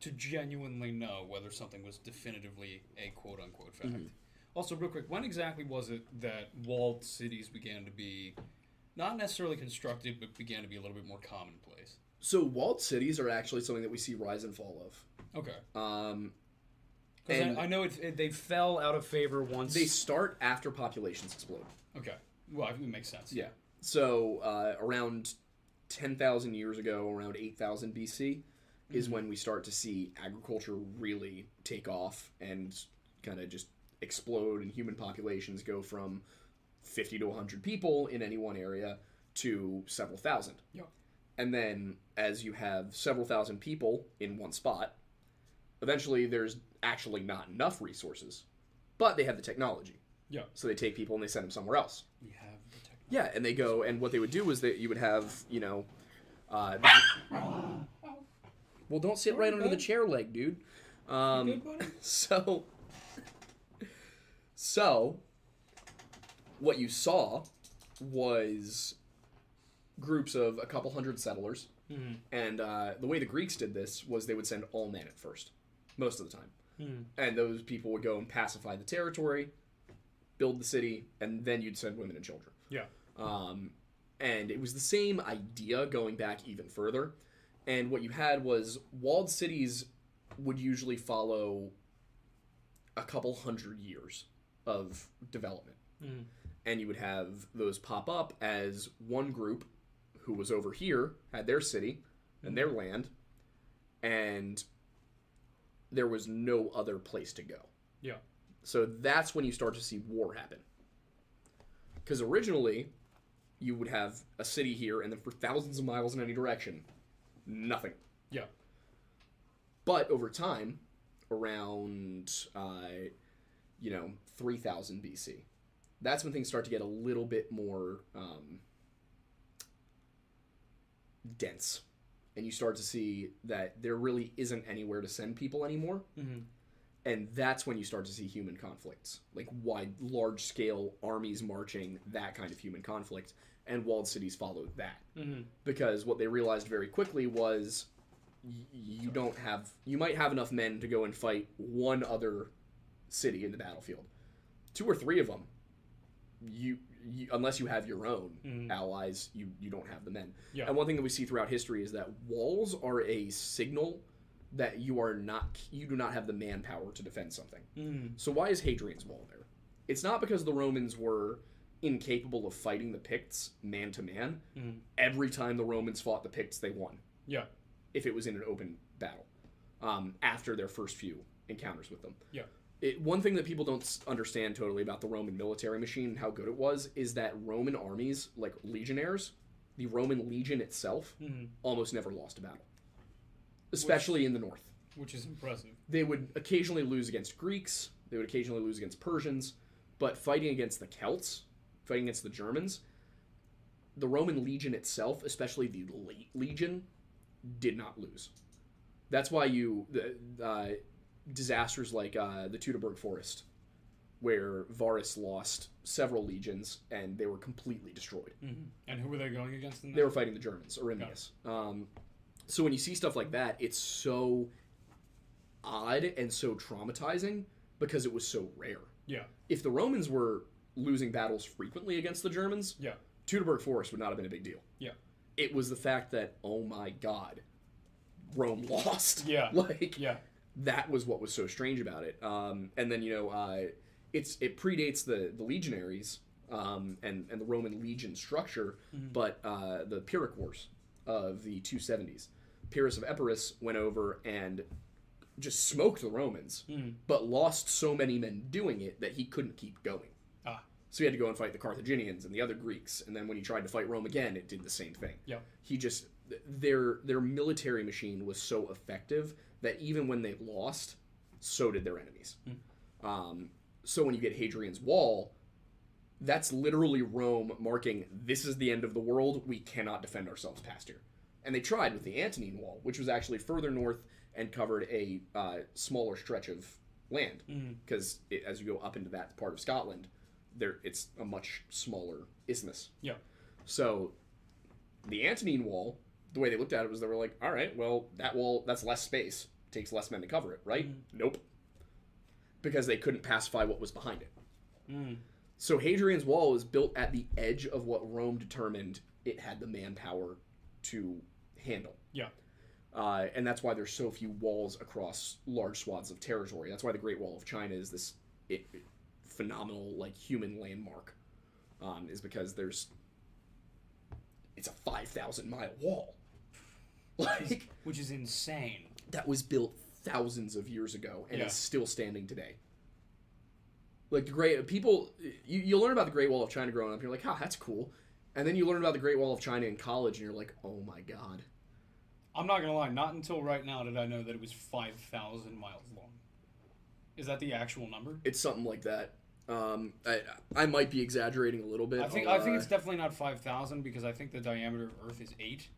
to genuinely know whether something was definitively a quote unquote fact. Mm-hmm. Also, real quick, when exactly was it that walled cities began to be not necessarily constructed, but began to be a little bit more commonplace? So walled cities are actually something that we see rise and fall of. Okay. Um, I, I know it, it, they fell out of favor once. they start after populations explode. okay. Well, it makes sense. Yeah. So uh, around ten thousand years ago, around eight thousand BC, is when we start to see agriculture really take off and kind of just explode, and human populations go from fifty to hundred people in any one area to several thousand. Yeah. And then as you have several thousand people in one spot, eventually there's actually not enough resources, but they have the technology. Yeah. So they take people and they send them somewhere else. We have the technology. Yeah, and they go, and what they would do is that you would have, you know, uh, well, don't sit right under the chair leg, dude. Um, so, so, what you saw was groups of a couple hundred settlers, and uh, the way the Greeks did this was they would send all men at first, most of the time, and those people would go and pacify the territory, build the city, and then you'd send women and children. Yeah. Um, and it was the same idea going back even further. And what you had was walled cities would usually follow a couple hundred years of development. And you would have those pop up as one group who was over here had their city and their land, and there was no other place to go. Yeah. So that's when you start to see war happen. Because originally, you would have a city here, and then for thousands of miles in any direction, nothing. Yeah. But over time, around, uh, you know, 3000 BC, that's when things start to get a little bit more um, dense. And you start to see that there really isn't anywhere to send people anymore. And that's when you start to see human conflicts, like wide, large scale armies marching, that kind of human conflict. And walled cities followed that. Because what they realized very quickly was y- you don't have, you might have enough men to go and fight one other city in the battlefield. Two or three of them, you, you unless you have your own mm-hmm. allies, you, you don't have the men. Yeah. And one thing that we see throughout history is that walls are a signal that you are not you do not have the manpower to defend something. Mm-hmm. So why is Hadrian's Wall there? It's not because the Romans were incapable of fighting the Picts man to man. Mm-hmm. Every time the Romans fought the Picts, they won Yeah. if it was in an open battle. Um, after their first few encounters with them, Yeah. It, one thing that people don't understand totally about the Roman military machine and how good it was is that Roman armies, like legionnaires, the Roman legion itself, almost never lost a battle, especially in the north. which is impressive. They would occasionally lose against Greeks. They would occasionally lose against Persians, but fighting against the Celts, fighting against the Germans, the Roman legion itself, especially the late legion, did not lose. That's why you the uh, disasters like uh, the Teutoburg Forest, where Varus lost several legions and they were completely destroyed. And who were they going against? They were fighting the Germans, Arminius. Um, so when you see stuff like that, it's so odd and so traumatizing because it was so rare. yeah. If the Romans were losing battles frequently against the Germans, Yeah. Teutoburg Forest would not have been a big deal. Yeah. It was the fact that, oh my god, Rome lost. Yeah. Like, Yeah. That was what was so strange about it. Um, and then you know, uh, it's it predates the the legionaries um, and and the Roman legion structure, but uh, the Pyrrhic Wars of the 270s. Pyrrhus of Epirus went over and just smoked the Romans, but lost so many men doing it that he couldn't keep going. Ah. So he had to go and fight the Carthaginians and the other Greeks, and then when he tried to fight Rome again, it did the same thing Yeah. he just their their military machine was so effective that even when they lost, so did their enemies. Um, so when you get Hadrian's Wall, that's literally Rome marking this is the end of the world. We cannot defend ourselves past here. And they tried with the Antonine Wall, which was actually further north and covered a uh, smaller stretch of land because as you go up into that part of Scotland, there it's a much smaller isthmus. Yeah. So the Antonine Wall, the way they looked at it was they were like, all right, well, that wall, that's less space. Takes less men to cover it, right? Nope. Because they couldn't pacify what was behind it. So Hadrian's Wall was built at the edge of what Rome determined it had the manpower to handle. Yeah. Uh, and that's why there's so few walls across large swaths of territory. That's why the Great Wall of China is this it, phenomenal, like human landmark, um, is because there's it's a five thousand mile wall, like Which is insane. That was built thousands of years ago and Yeah. is still standing today. Like the great people, you, you learn about the Great Wall of China growing up. You're like, oh, that's cool. And then you learn about the Great Wall of China in college, and you're like, oh my god. I'm not gonna lie. Not until right now did I know that it was five thousand miles long. Is that the actual number? It's something like that. Um, I I might be exaggerating a little bit. I think I'll, I think it's definitely not five thousand because I think the diameter of Earth is eight.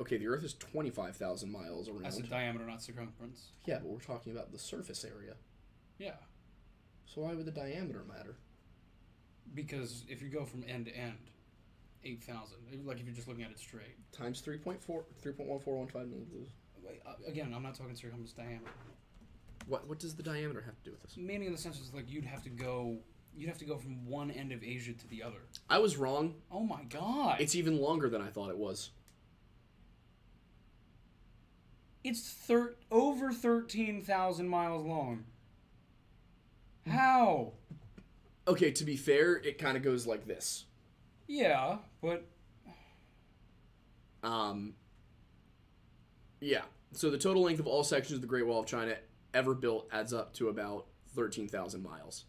Okay. The Earth is twenty five thousand miles around. That's the diameter, not circumference. yeah, but we're talking about the surface area. Yeah, So why would the diameter matter? because if you go from end to end, eight thousand. Like if you're just looking at it straight. Times 3.4, 3.1415 millimeters. Wait, uh, Again, I'm not talking circumference diameter. What what does the diameter have to do with this? Meaning in the sense is like you'd have to go, you'd have to go from one end of Asia to the other. I was wrong. Oh my god! It's even longer than I thought it was. It's thir- over 13,000 miles long. How? Okay, to be fair, it kind of goes like this. Yeah, but Um, yeah. So the total length of all sections of the Great Wall of China ever built adds up to about 13,000 miles.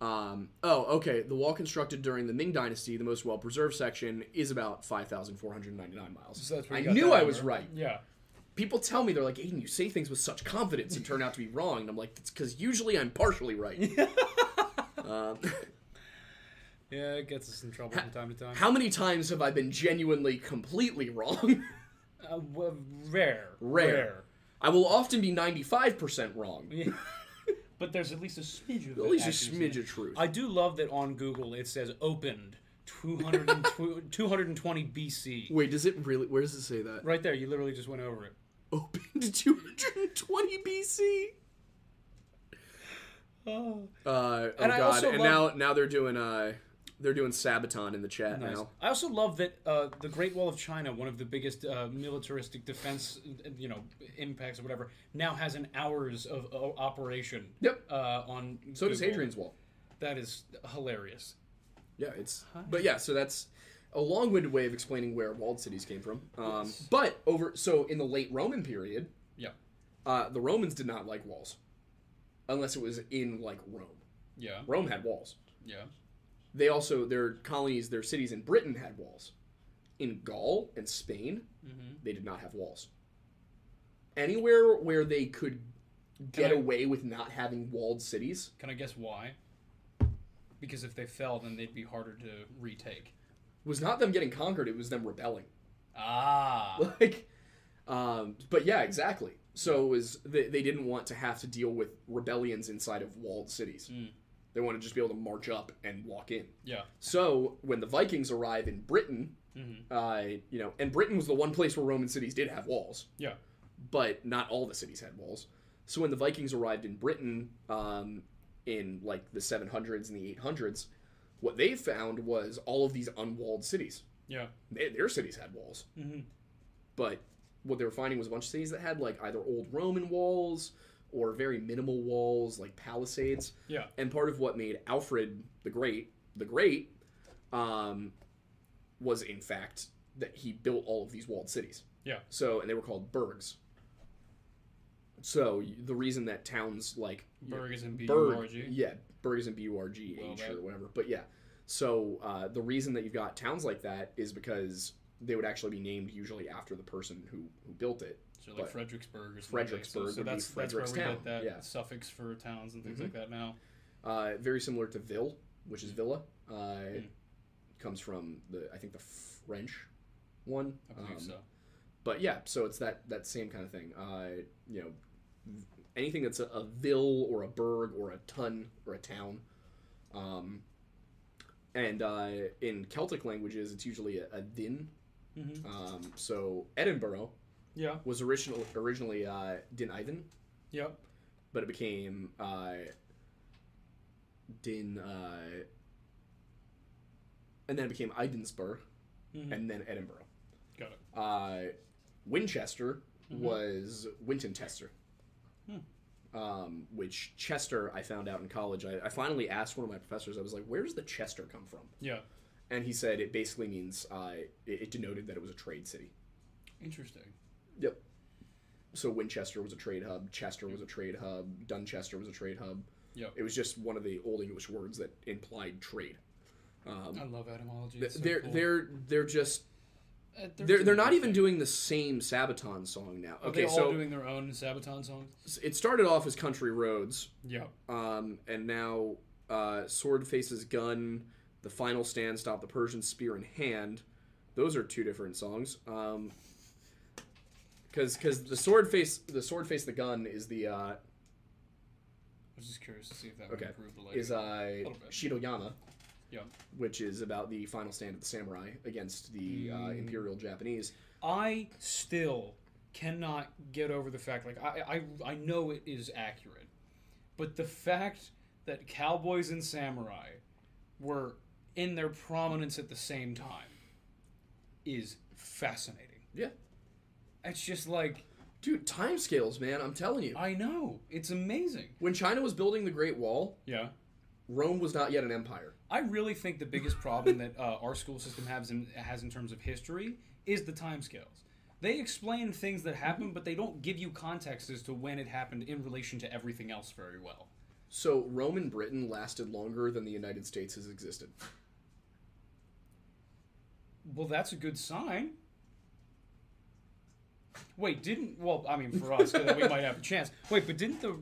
Um, oh, okay. The wall constructed during the Ming Dynasty, the most well preserved section, is about 5,499 miles. I knew I was right. Yeah. People tell me, they're like, Aidan, you say things with such confidence and turn out to be wrong. And I'm like, it's because usually I'm partially right. um, Yeah, it gets us in trouble from time to time. how many times have I been genuinely completely wrong? Uh, well, rare. Rare. I will often be 95% wrong. But there's at least a smidge of At least a smidge of truth. I do love that on Google it says opened 200 220 BC. Wait, does it really? Where does it say that? Right there, you literally just went over it. Opened 220 BC. Oh, Uh, oh And god! and love- now now they're doing uh they're doing Sabaton in the chat nice. now. I also love that uh, the Great Wall of China, one of the biggest uh, militaristic defense, you know, impacts or whatever, now has an hours of uh, operation. Yep. Uh, on So does Hadrian's Wall. That is hilarious. Yeah, it's. But yeah, so that's a long-winded way of explaining where walled cities came from. Um, but over so in the late Roman period, Yeah. uh, the Romans did not like walls. unless it was in like Rome. Yeah. Rome had walls. Yeah. They also their colonies, their cities in Britain had walls. In Gaul and Spain, Mm-hmm. they did not have walls. Anywhere where they could get I- away with not having walled cities, Can I guess why? Because if they fell, then they'd be harder to retake. Was not them getting conquered, it was them rebelling. Ah. like um but yeah exactly so it was they, they didn't want to have to deal with rebellions inside of walled cities Mm. they wanted to just be able to march up and walk in Yeah. so when the vikings arrive in britain Mhm. uh you know and britain was the one place where roman cities did have walls Yeah. but not all the cities had walls so when the vikings arrived in britain um in like the 700s and the 800s what they found was all of these unwalled cities Yeah. they, their cities had walls Mm-hmm. but what they were finding was a bunch of cities that had like either old Roman walls or very minimal walls, like palisades. Yeah. And part of what made Alfred the Great the Great um, was in fact that he built all of these walled cities. Yeah. So and they were called burgs. So the reason that towns like Berg is in B U Berg, yeah, Berg is in B U R G Well, H or whatever. But yeah, so uh, the reason that you've got towns like that is because they would actually be named usually after the person who who built it. So like but Fredericksburg or something. Fredericksburg So, so that's that's where we get that yeah. suffix for towns and things Mhm. like that now. Uh, very similar to Ville, which is Villa. Uh, Mm. Comes from the I think the French one. I believe Um, so. But yeah, so it's that that same kind of thing. Uh, you know, anything that's a, a ville or a burg or a ton or a town. Um, and uh, in Celtic languages, it's usually a, a din. Mm-hmm. Um, so Edinburgh Yeah. was original, originally uh, Din Eidyn, Yep. but it became uh, Din, uh, and then it became Idensburg, Mhm. and then Edinburgh. Got it. Uh, Winchester Mhm. was Wintoncester. Hmm. Um, which Chester, I found out in college. I, I finally asked one of my professors. I was like, "Where does the Chester come from?" Yeah. And he said it basically means uh, it, it denoted that it was a trade city. Interesting. Yep. So Winchester was a trade hub. Chester was a trade hub. Dunchester was a trade hub. Yep. It was just one of the old English words that implied trade. Um, I love etymology. It's so they're cool. they're they're just they're they're not even doing the same Sabaton song now. Are Okay, so doing their own Sabaton songs? it started off as Country Roads, Yeah. um, and now uh, Sword Faces Gun, The Final Stand, Stop the Persian Spear in Hand. Those are two different songs. Um, because because the sword face the sword face the gun is the uh, I was just curious to see if that would Okay. improve the lighting. is uh. Shiroyama, Yeah. which is about the final stand of the samurai against the uh, Mm. Imperial Japanese. I still cannot get over the fact, like I, I, I know it is accurate, but the fact that cowboys and samurai were in their prominence at the same time is fascinating. Yeah, It's just like dude, time scales, man. I'm telling you. I know it's amazing. When China was building the Great Wall, Yeah. Rome was not yet an empire. I really think the biggest problem that uh, our school system has in, has in terms of history is the timescales. They explain things that happen, but they don't give you context as to when it happened in relation to everything else very well. So Rome and Britain lasted longer than the United States has existed. Well, that's a good sign. Wait, didn't well? I mean, for us, we might have a chance. Wait, but didn't the?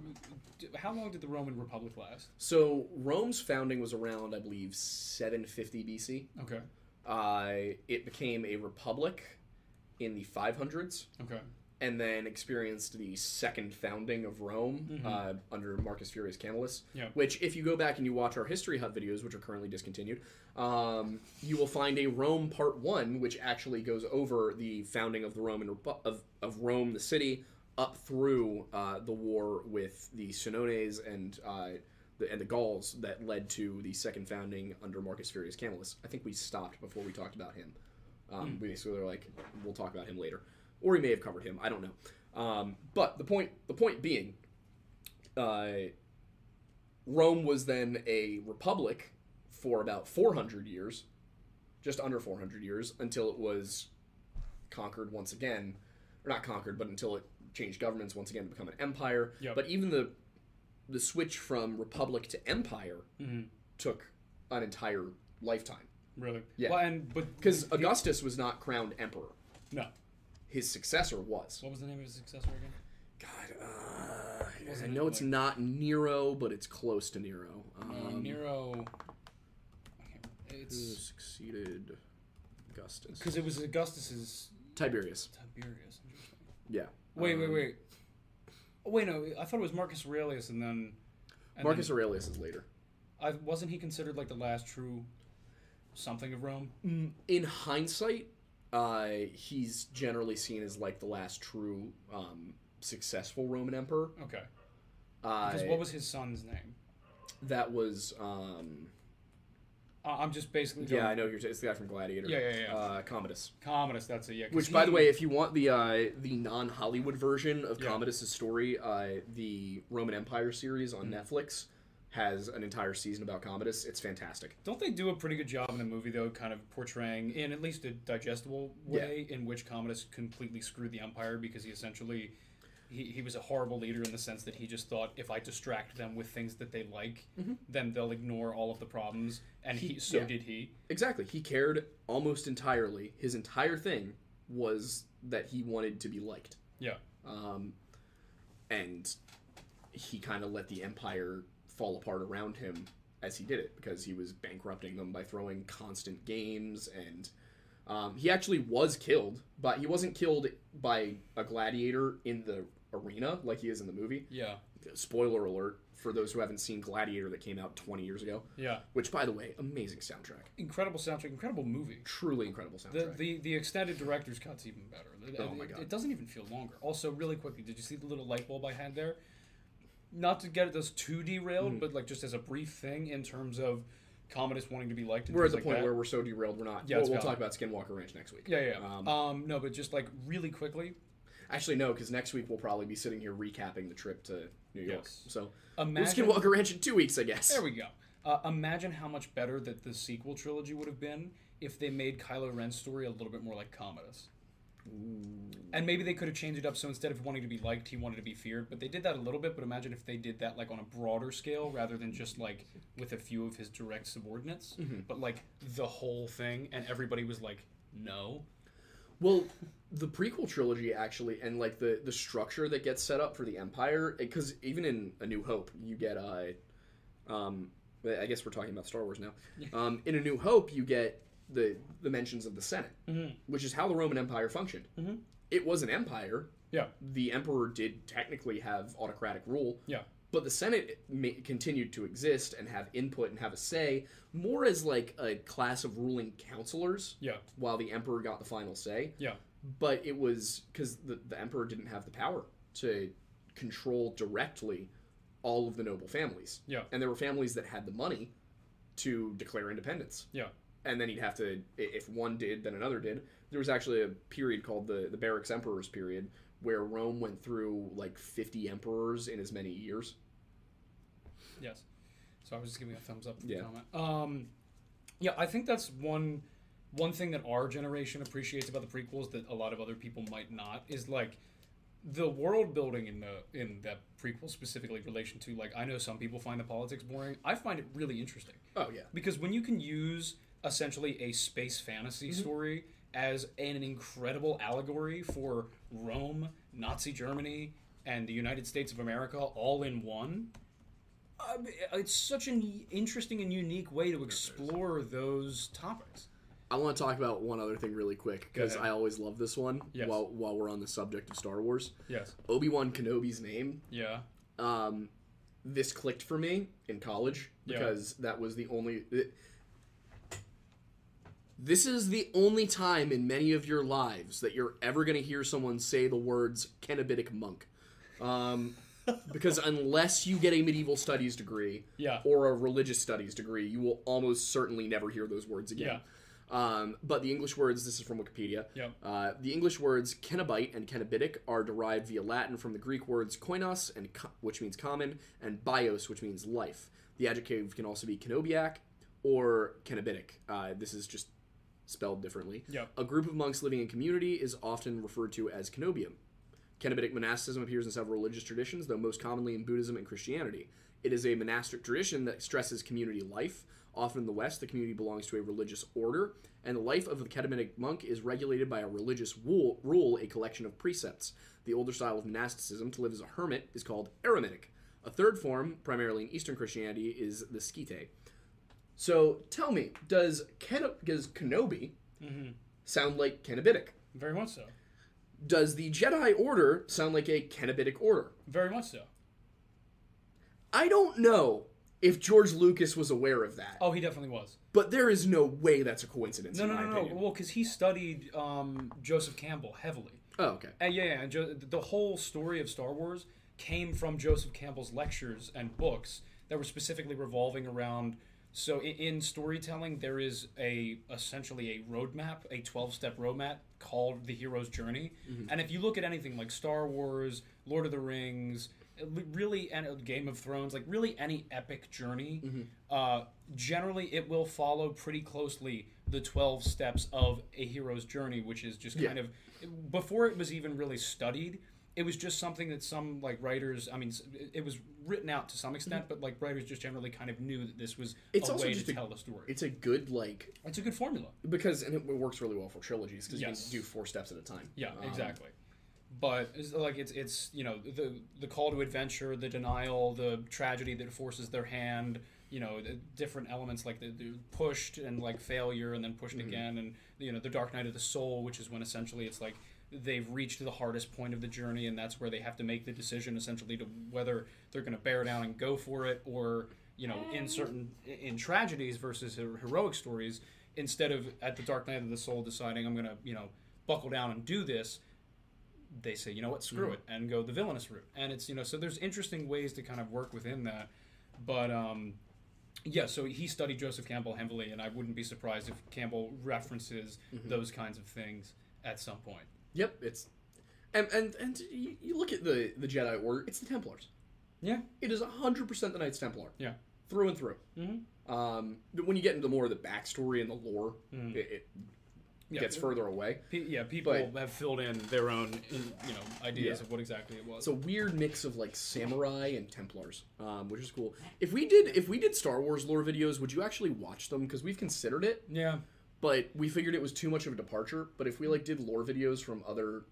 How long did the Roman Republic last? So Rome's founding was around, I believe, 750 BC. Okay. Uh, it became a republic in the 500s, Okay. And then experienced the second founding of Rome uh, under Marcus Furius Camillus. Yeah. Which, if you go back and you watch our History Hut videos, which are currently discontinued, um, you will find a Rome Part One, which actually goes over the founding of the Roman Repu- of of Rome, the city, up through uh, the war with the Senones and uh, the and the Gauls that led to the second founding under Marcus Furius Camillus. I think we stopped before we talked about him. Um, We basically were like, we'll talk about him later, or he may have covered him. I don't know. Um, but the point the point being, uh, Rome was then a republic for about 400 years, just under 400 years, until it was conquered once again, or not conquered, but until it changed governments once again to become an empire. Yep. But even the the switch from republic to empire took an entire lifetime Really? Yeah. Well, and but because Augustus was not crowned emperor. no. His successor was. What was the name of his successor again? God, uh, I know it's like- not Nero, but it's close to Nero. Um, Nero. It's succeeded Augustus? because it was Augustus's Tiberius. Tiberius. Yeah. Wait, wait, Um, wait. Oh, wait, no. I thought it was Marcus Aurelius, and then and Marcus then- Aurelius is later. I wasn't he considered like the last true something of Rome? In hindsight, uh, he's generally seen as like the last true um, successful Roman emperor. Okay. Uh, Because what was his son's name? that was um, Uh, I'm just basically going, yeah, I know you're. It's the guy from Gladiator. Yeah, yeah, yeah. Uh, Commodus. Commodus. That's it. Yeah. Which, by the way, if you want the uh, the non Hollywood version of Yeah. Commodus' story, uh, the Roman Empire series Mm-hmm. on Netflix has an entire season about Commodus. It's fantastic. Don't they do a pretty good job in the movie though, kind of portraying in at least a digestible way in which Commodus completely screwed the empire because he essentially he, he was a horrible leader in the sense that he just thought if I distract them with things that they like, then they'll ignore all of the problems, and he, Mm-hmm. He- so yeah. did he. Exactly. He cared almost entirely. His entire thing was that he wanted to be liked. Yeah, Um, and he kind of let the empire fall apart around him as he did it because he was bankrupting them by throwing constant games and um, he actually was killed but he wasn't killed by a gladiator in the arena like he is in the movie yeah, spoiler alert for those who haven't seen gladiator that came out 20 years ago yeah. which by the way amazing soundtrack Incredible soundtrack, incredible movie. truly incredible soundtrack the the extended director's cut's even better. It- Oh my God. It doesn't even feel longer. Also, really quickly, did you see the little light bulb I had there? Not to get this too derailed, but like just as a brief thing in terms of Commodus wanting to be liked. And we're at the like point that. where we're so derailed we're not Yeah, we'll, we'll talk about skinwalker ranch next week Yeah, yeah. Um, Um, no, but just like really quickly, Actually, no, because next week we'll probably be sitting here recapping the trip to New York. Yes. So we'll imagine. Skinwalker Ranch in two weeks, I guess. There we go. Uh, imagine how much better that the sequel trilogy would have been if they made Kylo Ren's story a little bit more like Commodus. And maybe they could have changed it up so instead of wanting to be liked, he wanted to be feared. But they did that a little bit. But imagine if they did that like on a broader scale rather than just like with a few of his direct subordinates, but like the whole thing, and everybody was like, "No." Well, the prequel trilogy actually, and like the the structure that gets set up for the Empire, because even in A New Hope, you get uh, um, I guess we're talking about Star Wars now. Um, in A New Hope, you get the the mentions of the Senate, mm-hmm. which is how the Roman Empire functioned. Mm-hmm. It was an empire. Yeah. The emperor did technically have autocratic rule. Yeah. But the Senate ma- continued to exist and have input and have a say, more as like a class of ruling counselors, Yeah. while the emperor got the final say. Yeah. But it was because the, the emperor didn't have the power to control directly all of the noble families. Yeah. And there were families that had the money to declare independence. Yeah. And then he'd have to, if one did, then another did. There was actually a period called the, the Barracks Emperors period where Rome went through like 50 emperors in as many years. Yes. So I was just giving a thumbs up to Yeah. the comment. Um, yeah, I think that's one one thing that our generation appreciates about the prequels that a lot of other people might not is like the world building in the in that prequel specifically in relation to like I know some people find the politics boring. I find it really interesting Oh, yeah. because when you can use essentially a space fantasy Mm-hmm. story as an incredible allegory for Rome, Nazi Germany, and the United States of America all in one, uh, it's such an interesting and unique way to explore those topics. I want to talk about one other thing really quick because. I always love this one Yes. while, while we're on the subject of Star Wars. Yes. Obi Wan Kenobi's name Yeah. um, this clicked for me in college Yeah. because that was the only. It, this is the only time in many of your lives that you're ever going to hear someone say the words cenobitic monk. Um, because unless you get a medieval studies degree Yeah. or a religious studies degree, you will almost certainly never hear those words again. Um, but the English words, this is from Wikipedia. Yep. Uh, the English words cenobite and cenobitic are derived via Latin from the Greek words koinos, and ko- which means common, and bios, which means life. The adjective can also be cenobiac or cenobitic. Uh, this is just spelled differently. Yep. A group of monks living in community is often referred to as cenobium. Cenobitic monasticism appears in several religious traditions, though most commonly in Buddhism and Christianity. It is a monastic tradition that stresses community life. Often in the West, the community belongs to a religious order, and the life of the cenobitic monk is regulated by a religious rule, rule, a collection of precepts. The older style of monasticism, to live as a hermit, is called eremitic. A third form, primarily in Eastern Christianity, is the skete. So tell me, does Keno- does Kenobi sound like cenobitic? Very much so. Does the Jedi Order sound like a cenobitic order? Very much so. I don't know if George Lucas was aware of that, Oh, he definitely was. but there is no way that's a coincidence. No, no, no, no. Well, because he studied um, Joseph Campbell heavily. Oh, okay. And yeah, yeah, and jo- the whole story of Star Wars came from Joseph Campbell's lectures and books that were specifically revolving around. So in, in storytelling, there is a essentially a roadmap, a twelve-step roadmap called the hero's journey. And if you look at anything like Star Wars, Lord of the Rings, really, and uh, Game of Thrones, like really any epic journey, uh, generally it will follow pretty closely the 12 steps of a hero's journey, which is just kind of before it was even really studied. It was just something that some like writers. I mean, it- was written out to some extent, but like writers just generally kind of knew that this was It's a also way just to a- tell the story. It's a good like It's a good formula. because and it works really well for trilogies because Yes. you can do four steps at a time. Yeah, Um, exactly. But it's like it's it's you know the the call to adventure, the denial, the tragedy that forces their hand. You know, the different elements like the, the pushed and like failure, and then pushed again, and you know the dark night of the soul, which is when essentially it's like they've reached the hardest point of the journey, and that's where they have to make the decision essentially to whether they're going to bear down and go for it, or you know, in mm. certain in tragedies versus heroic stories, instead of at the dark night of the soul deciding I'm going to you know buckle down and do this they say, you know what, screw mm. it, and go the villainous route. And it's you know, so there's interesting ways to kind of work within that. But um, yeah, so he studied Joseph Campbell heavily, and I wouldn't be surprised if Campbell references mm-hmm. those kinds of things at some point. Yep. It's and and and you, you look at the the Jedi Order. It's the Templars. Yeah, It is hundred percent the Knights Templar. yeah, through and through. Mhm. Um, but when you get into more of the backstory and the lore, Mm. it, it yeah. gets further away. Pe- yeah, people But- have filled in their own, you know, ideas Yeah. of what exactly it was. It's a weird mix of like samurai and Templars, um, which is cool. If we did if we did Star Wars lore videos, would you actually watch them? Because we've considered it, yeah, but we figured it was too much of a departure. But if we like did lore videos from other,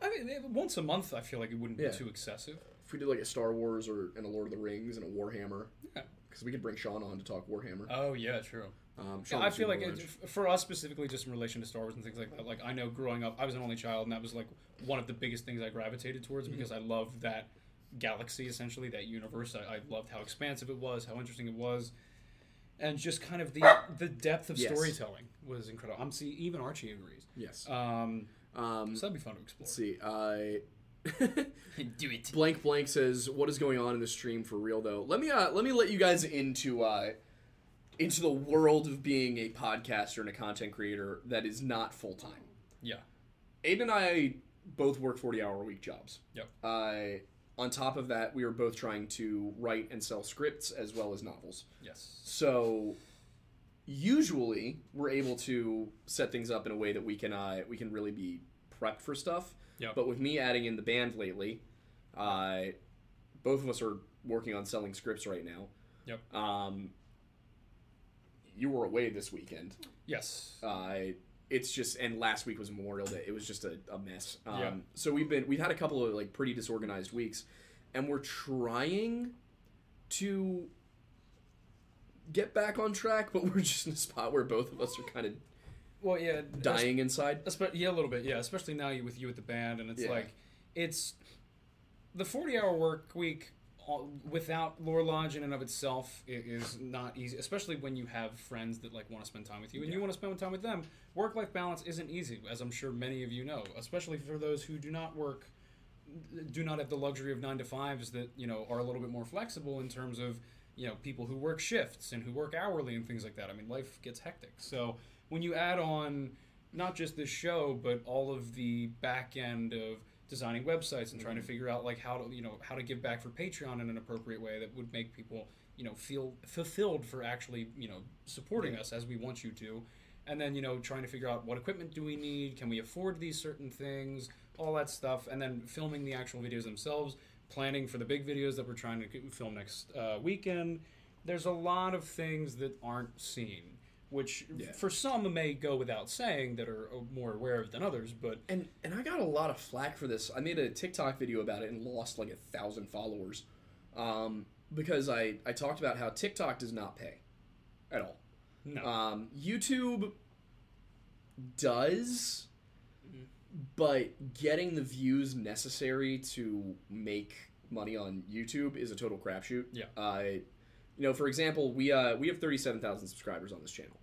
I mean, once a month, I feel like it wouldn't Yeah. be too excessive. if we did like a Star Wars or and a Lord of the Rings and a Warhammer, Yeah. because we could bring Sean on to talk Warhammer. Oh yeah, true. Um, Yeah, I feel like it, for us specifically, just in relation to Star Wars and things like that. Like I know growing up, I was an only child, and that was like one of the biggest things I gravitated towards Mm-hmm. because I loved that galaxy, essentially that universe. I, I loved how expansive it was, how interesting it was, and just kind of the the depth of Yes. storytelling was incredible. I'm see even Archie agrees. yes. Um, Um, so that'd be fun to explore. let's see. I. Do it. blank blank says what is going on in the stream for real though let me uh let me let you guys into uh into the world of being a podcaster and a content creator that is not full-time Yeah. aidan and i both work 40 hour a week jobs Yep. uh on top of that we are both trying to write and sell scripts as well as novels Yes. so usually we're able to set things up in a way that we can uh, we can really be prepped for stuff. Yep. But with me adding in the band lately, uh, both of us are working on selling scripts right now. Yep. Um, you were away this weekend. Yes. Uh, it's just and last week was Memorial Day. It was just a, a mess. Um, Yeah. So we've been we've had a couple of like pretty disorganized weeks, and we're trying to get back on track, but we're just in a spot where both of us are kind of Well, yeah. dying inside. Espe- yeah, a little bit. Yeah, especially now you with you at the band, and it's Yeah. like it's the forty-hour work week without Lore Lodge in and of itself i- is not easy, especially when you have friends that like want to spend time with you and you want to spend time with them. Work-life balance isn't easy, as I'm sure many of you know, especially for those who do not work, do not have the luxury of nine to fives that you know are a little bit more flexible in terms of you know people who work shifts and who work hourly and things like that. I mean, life gets hectic. So when you add on not just this show, but all of the back end of designing websites and trying to figure out like how to you know how to give back for Patreon in an appropriate way that would make people you know feel fulfilled for actually you know supporting us as we want you to. and then you know trying to figure out what equipment do we need, can we afford these certain things, all that stuff, and then filming the actual videos themselves, planning for the big videos that we're trying to film next uh, weekend. There's a lot of things that aren't seen, which Yeah. for some may go without saying that are uh, more aware of than others, but And and I got a lot of flack for this. I made a TikTok video about it and lost like a thousand followers, um, because I I talked about how TikTok does not pay, at all. no. Um, YouTube does, but getting the views necessary to make money on YouTube is a total crapshoot. Yeah. Uh, you know, for example, we uh we have thirty seven thousand subscribers on this channel.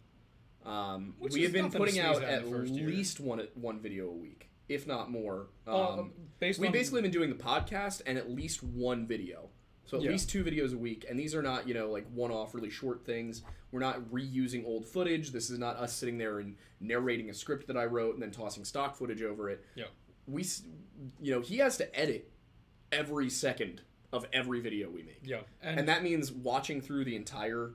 Um, we have been putting out at in at year. least one one video a week, if not more. Um, Uh, based we've basically been doing the podcast and at least one video. So at Yeah. least two videos a week, and these are not you know like one-off, really short things. We're not reusing old footage. This is not us sitting there and narrating a script that I wrote and then tossing stock footage over it. Yeah. We, you know, he has to edit every second of every video we make, Yeah, and, and that means watching through the entire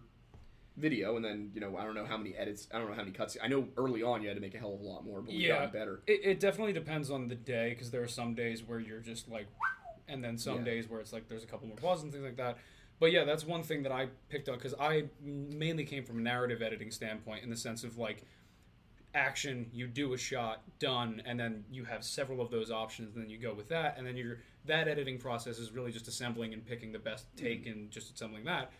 video, and then you know I don't know how many edits, I don't know how many cuts. I know early on you had to make a hell of a lot more, but we've Yeah. gotten better. it, it definitely depends on the day because there are some days where you're just like, and then some Yeah. days where it's like there's a couple more pauses and things like that. But yeah, that's one thing that I picked up because I mainly came from a narrative editing standpoint in the sense of like action, you do a shot, done, and then you have several of those options, and then you go with that, and then you're that editing process is really just assembling and picking the best take mm. and just assembling that.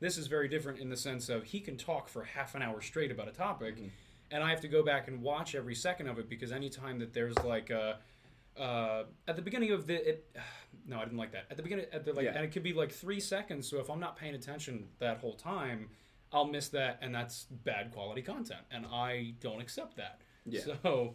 This is very different in the sense of he can talk for half an hour straight about a topic, and I have to go back and watch every second of it because anytime that there's like a uh, at the beginning of the it, no, I didn't like that. At the beginning, at the like, Yeah. and it could be like three seconds. So if I'm not paying attention that whole time, I'll miss that, and that's bad quality content, and I don't accept that. Yeah. So,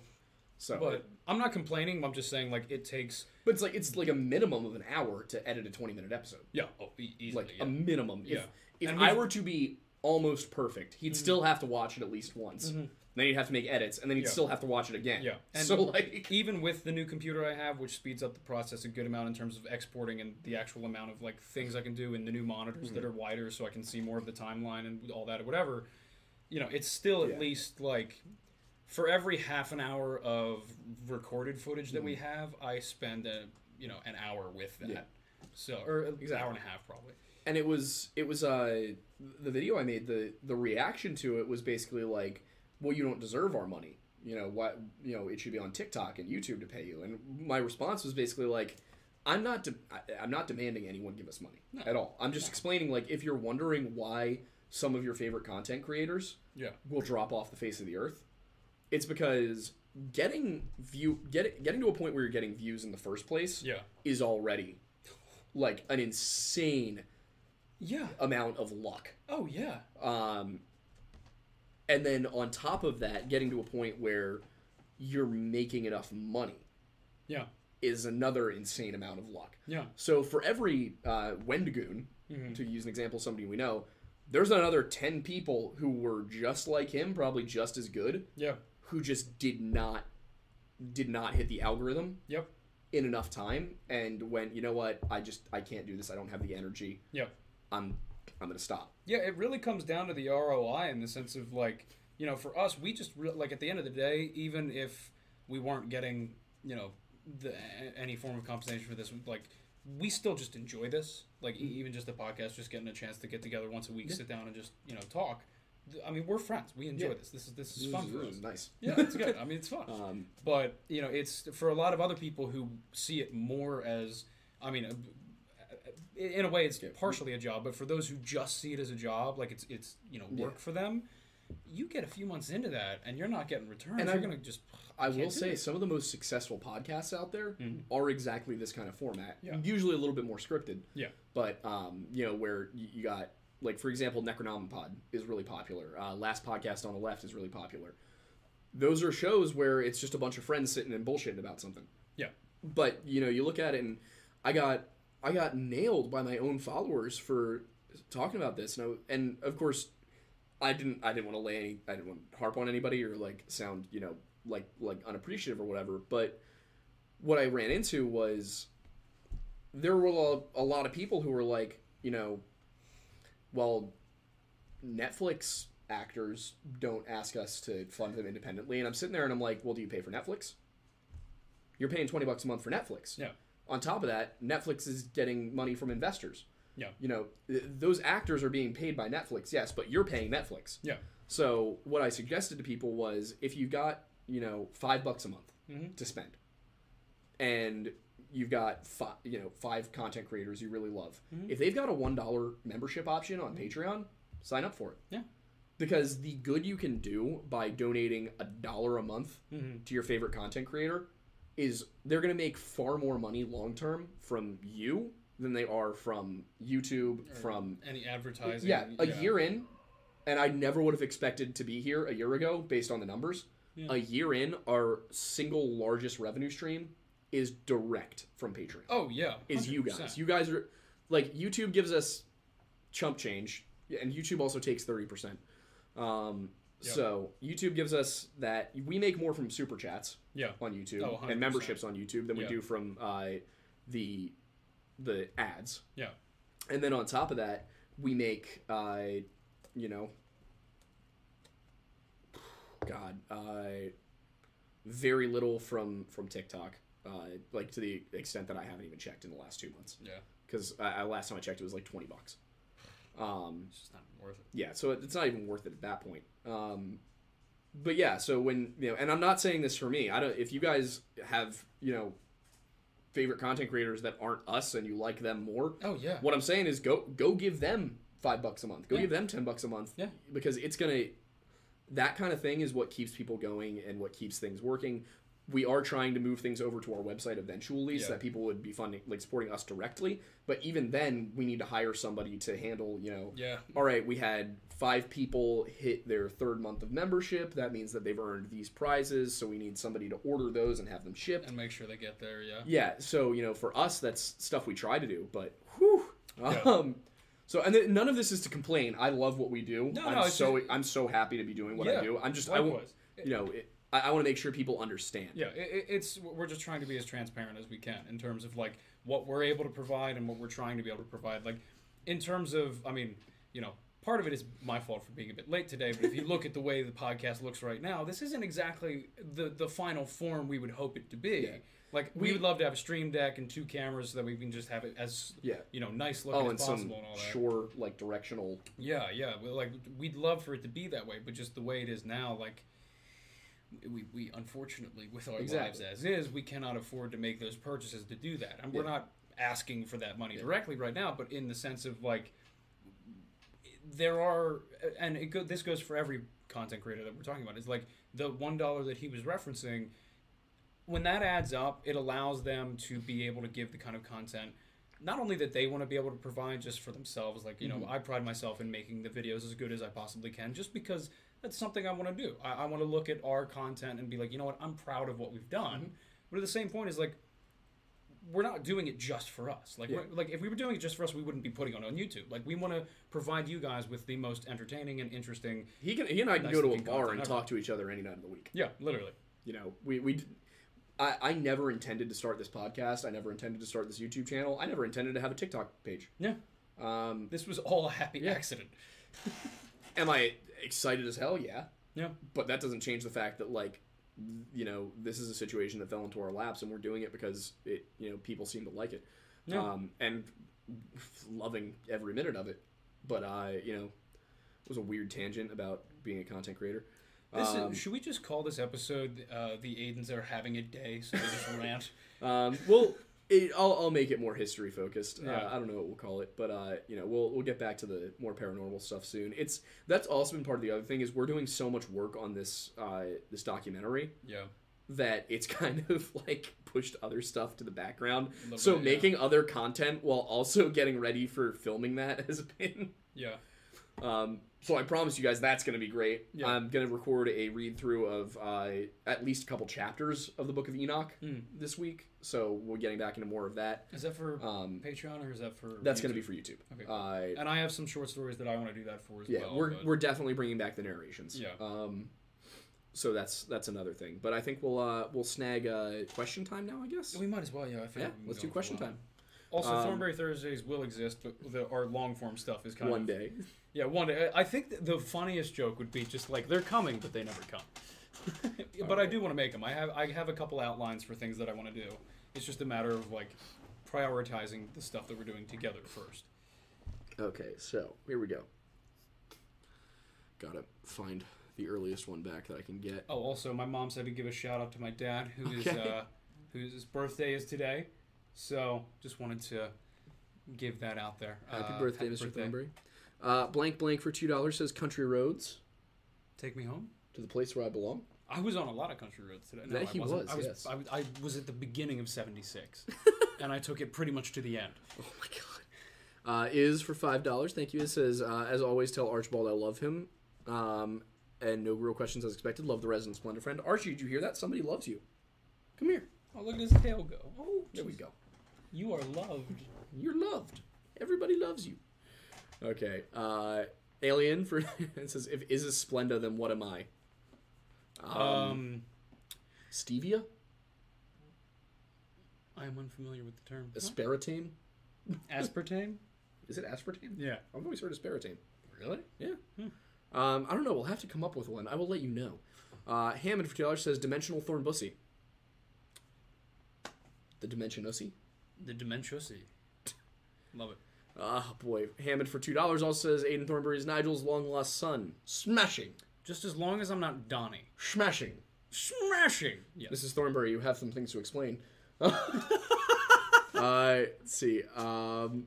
So, but I'm not complaining. I'm just saying like it takes But it's like it's like a minimum of an hour to edit a twenty minute episode. yeah, oh, e- easily, Like yeah. a minimum. Yeah. If I were to be almost perfect, he'd still have to watch it at least once. Then he'd have to make edits, and then he'd Yeah. still have to watch it again. Yeah. And so like even with the new computer I have, which speeds up the process a good amount in terms of exporting and the actual amount of like things I can do, and the new monitors Mm-hmm. that are wider, so I can see more of the timeline and all that or whatever. You know, it's still at Yeah. least like for every half an hour of recorded footage that we have, I spend a you know an hour with that. Mm-hmm. Yeah. So or an Exactly. hour and a half probably. And it was it was uh the video I made the the reaction to it was basically like, well, you don't deserve our money. You know what? You know it should be on TikTok and YouTube to pay you. And my response was basically like, I'm not de- I, I'm not demanding anyone give us money at all. I'm just explaining like if you're wondering why some of your favorite content creators Yeah. will drop off the face of the earth, it's because getting view get getting to a point where you're getting views in the first place Yeah. is already like an insane Yeah. amount of luck. Oh yeah. Um, and then on top of that, getting to a point where you're making enough money Yeah. is another insane amount of luck. Yeah. So for every uh, Wendigoon, to use an example of somebody we know, there's another 10 people who were just like him, probably just as good, Yeah. who just did not did not hit the algorithm Yep. in enough time and went, you know what, I just I can't do this. I don't have the energy. Yep. I'm I'm gonna stop. Yeah, it really comes down to the ROI in the sense of like, you know, for us, we just re- like at the end of the day, even if we weren't getting, you know, the, any form of compensation for this, like, we still just enjoy this. Like, e- even just the podcast, just getting a chance to get together once a week, sit down and just, you know, talk. I mean, we're friends. We enjoy Yeah. this. This is this is fun for us. nice. Yeah, it's good. I mean, it's fun. Um, But you know, it's for a lot of other people who see it more as, I mean, in a way, it's partially a job. But for those who just see it as a job, like it's it's you know work Yeah. for them, you get a few months into that, and you're not getting returns. And you're I- gonna just. I will say some of the most successful podcasts out there are exactly this kind of format. Yeah. Usually a little bit more scripted, Yeah. but um, you know where you, you got like for example, Necronomipod is really popular. Uh, Last podcast on the left is really popular. Those are shows where it's just a bunch of friends sitting and bullshitting about something. Yeah. But you know, you look at it, and I got I got nailed by my own followers for talking about this, and I, and of course, I didn't I didn't want to lay any I didn't want to harp on anybody or like sound you know like like unappreciative or whatever. But what I ran into was there were a, a lot of people who were like, you know, well, Netflix actors don't ask us to fund them independently, and I'm sitting there and I'm like, well, do you pay for Netflix? You're paying twenty bucks a month for Netflix. Yeah. On top of that, Netflix is getting money from investors. Yeah. You know, th- those actors are being paid by Netflix, yes, but you're paying Netflix. Yeah. So what I suggested to people was if you've got you know five bucks a month Mhm. to spend, and you've got five, you know five content creators you really love, Mm-hmm. if they've got a one dollar membership option on Patreon, sign up for it. Yeah. Because the good you can do by donating a dollar a month Mm-hmm. to your favorite content creator is they're going to make far more money long term from you than they are from YouTube, from Any advertising? yeah, a year in, and I never would have expected to be here a year ago based on the numbers. A year in, our single largest revenue stream is direct from Patreon. Oh yeah. is you guys. You guys are like YouTube gives us chump change, and YouTube also takes thirty percent. Um, Yep. So YouTube gives us that we make more from super chats Yeah. on YouTube Oh, and memberships on YouTube than we Yeah. do from uh, the the ads. Yeah. And then on top of that, we make, uh, you know, God, uh, very little from from TikTok, uh, like to the extent that I haven't even checked in the last two months. Yeah. Because I, last time I checked, it was like twenty bucks. Um, It's just not worth it. yeah, so it's not even worth it at that point. Um, but yeah, so when you know, and I'm not saying this for me. I don't. If you guys have you know favorite content creators that aren't us and you like them more, Oh yeah. what I'm saying is go go give them five bucks a month. Go Yeah. give them ten bucks a month. Yeah. Because it's gonna that kind of thing is what keeps people going and what keeps things working. We are trying to move things over to our website eventually so that people would be funding like supporting us directly. But even then we need to hire somebody to handle, you know, Yeah. all right, we had five people hit their third month of membership. That means that they've earned these prizes, so we need somebody to order those and have them shipped. And make sure they get there. Yeah. Yeah, so you know, for us, that's stuff we try to do, but whew. Yeah. Um, so and then none of this is to complain. I love what we do. No, I'm no, so just- I'm so happy to be doing what I do. I'm just I won't, you know, it, I, I want to make sure people understand. Yeah, it, it's we're just trying to be as transparent as we can in terms of like what we're able to provide and what we're trying to be able to provide. Like in terms of, I mean, you know, part of it is my fault for being a bit late today. But if you look at the way the podcast looks right now, this isn't exactly the the final form we would hope it to be. Yeah. Like we, would love to have a stream deck and two cameras so that we can just have it as Yeah. you know nice looking Oh, as and possible some and all that. sure like directional. Yeah, yeah. Like we'd love for it to be that way, but just the way it is now, like we, we unfortunately with our Exactly. lives as is, we cannot afford to make those purchases to do that, and we're not asking for that money directly right now, but in the sense of like there are, and it go, this goes for every content creator that we're talking about. Is like the one dollar that he was referencing. When that adds up, it allows them to be able to give the kind of content not only that they want to be able to provide just for themselves like you know mm-hmm. i pride myself in making the videos as good as i possibly can just because that's something i want to do. I, I want to look at our content and be like you know what? I'm proud of what we've done. Mm-hmm. But at the same point is like we're not doing it just for us. Like we're, like if we were doing it just for us we wouldn't be putting it on youtube. Like we want to provide you guys with the most entertaining and interesting He can he and I can Nice go to a bar and ever. talk to each other any night of the week. yeah literally. You know, we we. I, I never intended to start this podcast. I never intended to start this YouTube channel. I never intended to have a TikTok page. yeah Um, this was all a happy accident am I excited as hell? Yeah. yeah but that doesn't change the fact that like you know this is a situation that fell into our laps and we're doing it because it you know people seem to like it Yeah. um, and loving every minute of it but uh you know it was a weird tangent about being a content creator this um, is, should we just call this episode uh, the aidans are having a day so they just rant um, well it, I'll, I'll make it more history focused Yeah. uh, i don't know what we'll call it but uh, you know we'll, we'll get back to the more paranormal stuff soon it's that's also been part of the other thing is we're doing so much work on this uh, this documentary yeah that it's kind of like pushed other stuff to the background. So bit, yeah. making other content while also getting ready for filming that has been. yeah Um, so I promise you guys that's going to be great. Yeah. I'm going to record a read through of uh, at least a couple chapters of the Book of Enoch Hmm. this week. So we're getting back into more of that. Is that for Um, Patreon or is that for? That's going to be for YouTube. Okay. Uh, And I have some short stories that I want to do that for as yeah, well. we're but- we're definitely bringing back the narrations. Yeah. Um, so that's that's another thing. But I think we'll uh, we'll snag uh, question time now. I guess. we might as well. Yeah. I feel Yeah, let's do question time. Also, Um, Thornberry Thursdays will exist, but the, our long form stuff is kind one of one day. Yeah, one day. I think the funniest joke would be just like they're coming, but they never come. but I do want to make them. I have I have a couple outlines for things that I want to do. It's just a matter of like prioritizing the stuff that we're doing together first. Okay, so here we go. Gotta find the earliest one back that I can get. Oh, also, my mom said to give a shout out to my dad, who is Okay. uh, whose birthday is today. So just wanted to give that out there. Happy Uh, birthday, Mr. Thornberry. Uh, blank blank for two dollars says country roads Take me home. to the place where I belong. I was on a lot of country roads today. No, That I he was, I was, yes. I was. I was at the beginning of '76, and I took it pretty much to the end. Oh my god. Uh, is for five dollars. Thank you. It says, uh, as always, tell Archibald I love him. Um, and no real questions as expected. Love the resident Splenda friend. Archie, did you hear that? Somebody loves you. Come here. Oh, look at his tail go. Oh, There we go. You are loved. You're loved. Everybody loves you. Okay. Uh, Alien for it says if is a Splenda, then what am I? Um, Stevia? I am unfamiliar with the term. Aspartame? Aspartame? Is it aspartame? Yeah. I've always heard aspartame. Really? Yeah. Um, I don't know. We'll have to come up with one. I will let you know. Uh, Hammond for two dollars says dimensional thorn bussy. The dimension ussy. The Dementuosity. Love it. Ah, boy. Hammond for two dollars also says Aidan Thornberry's Nigel's long lost son. Smashing, Just as long as I'm not Donnie. smashing. Smashing. Yes. Mrs. Thornberry, you have some things to explain. uh, let's see. Um,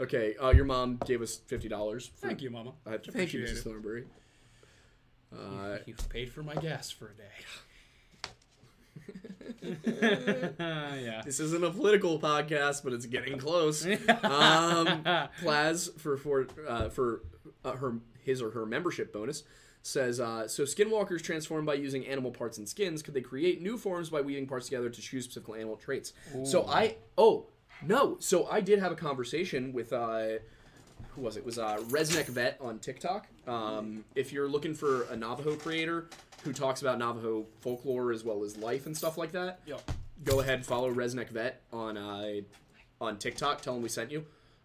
okay, uh, your mom gave us fifty dollars. Thank you, Mama. Uh, thank you, Mrs. Thornberry. Uh, You've paid for my gas for a day. yeah. This isn't a political podcast, but it's getting close. um, Plaz for for uh, for uh, her his or her membership bonus says uh, so skinwalkers transform by using animal parts and skins. Could they create new forms by weaving parts together to choose specific animal traits? So I oh no, so I did have a conversation with. Uh, who was it? It was uh, Resnick Vet on TikTok. Um, if you're looking for a Navajo creator who talks about Navajo folklore as well as life and stuff like that, Yo. go ahead and follow Resnick Vet on uh, on TikTok. Tell them we sent you.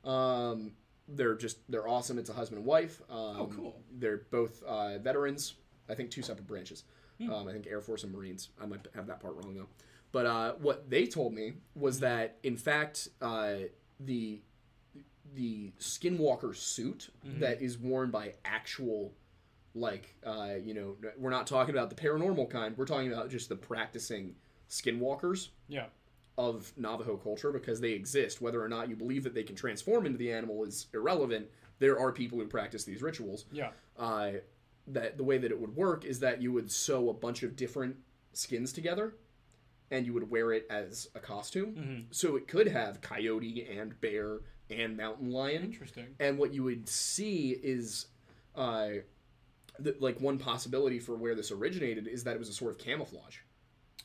Um, they're just they're awesome. It's a husband and wife. Um, Oh, cool. They're both uh, veterans. I think two separate branches. Um, I think Air Force and Marines. I might have that part wrong though. But uh, what they told me was that in fact uh, the the skinwalker suit that is worn by actual like uh, you know we're not talking about the paranormal kind. We're talking about just the practicing skinwalkers Yeah. of navajo culture because they exist. Whether or not you believe that they can transform into the animal is irrelevant. There are people who practice these rituals. Yeah. uh, that the way that it would work is that you would sew a bunch of different skins together and you would wear it as a costume. So it could have coyote and bear and mountain lion Interesting. and what you would see is uh, the, like one possibility for where this originated is that it was a sort of camouflage